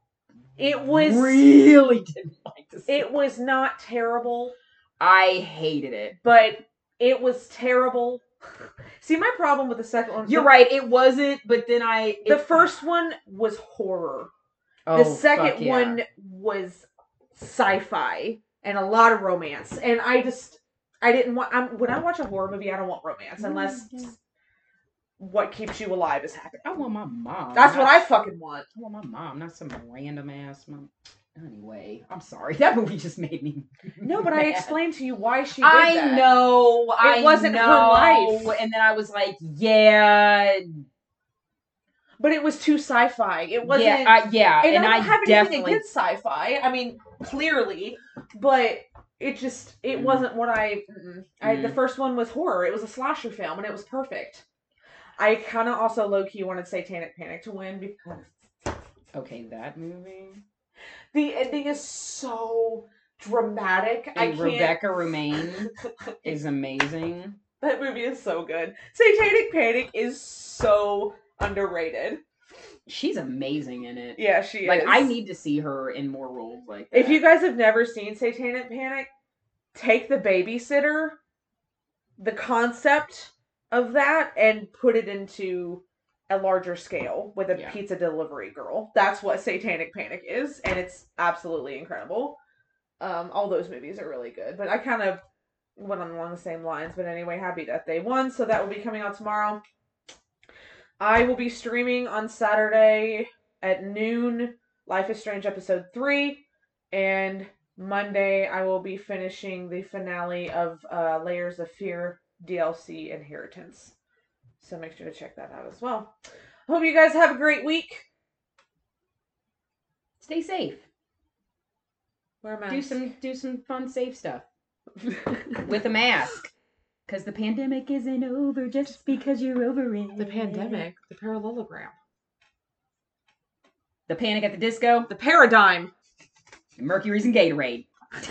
it was really didn't like see it was not terrible, I hated it. but it was terrible. See, my problem with the second one. You're the, right, it wasn't, but then I The first one was horror. Oh, the second yeah. one was sci-fi and a lot of romance, and I just I didn't want. I'm, when I watch a horror movie, I don't want romance unless Mm, what keeps you alive is happening. I want my mom. That's what I fucking want. I want my mom, not some random ass mom. Anyway, I'm sorry. That movie just made me. No, but I explained to you why she did I that. know. I wasn't her know. life. And then I was like, yeah, But it was too sci-fi. It wasn't. yeah, yeah. and, And, I I, have anything against sci-fi. I mean, clearly, but it just it Mm. wasn't what I. mm-mm. I the Mm. first one was horror. It was a slasher film, and it was perfect. I kind of also low key wanted Satanic Panic to win because Okay, that movie. the ending is so dramatic. I And can't. Rebecca Romijn is amazing. That movie is so good. Satanic Panic is so underrated. She's amazing in it. Yeah, she Like is. Like I need to see her in more roles like that. If you guys have never seen Satanic Panic, take the babysitter, the concept of that, and put it into a larger scale with a Yeah. pizza delivery girl. That's what Satanic Panic is, and it's absolutely incredible. Um, all those movies are really good, but I kind of went on along the same lines. But anyway, Happy Death Day one, so that will be coming out tomorrow. I will be streaming on Saturday at noon. Life is Strange episode three, and Monday I will be finishing the finale of uh, Layers of Fear DLC Inheritance. So make sure to check that out as well. Hope you guys have a great week. stay safe. Wear a mask. Do some do some fun safe stuff with a mask. Cause the pandemic isn't over just because you're over it. the pandemic, the parallelogram, The panic at the disco, the paradigm. Mercury's and Gatorade.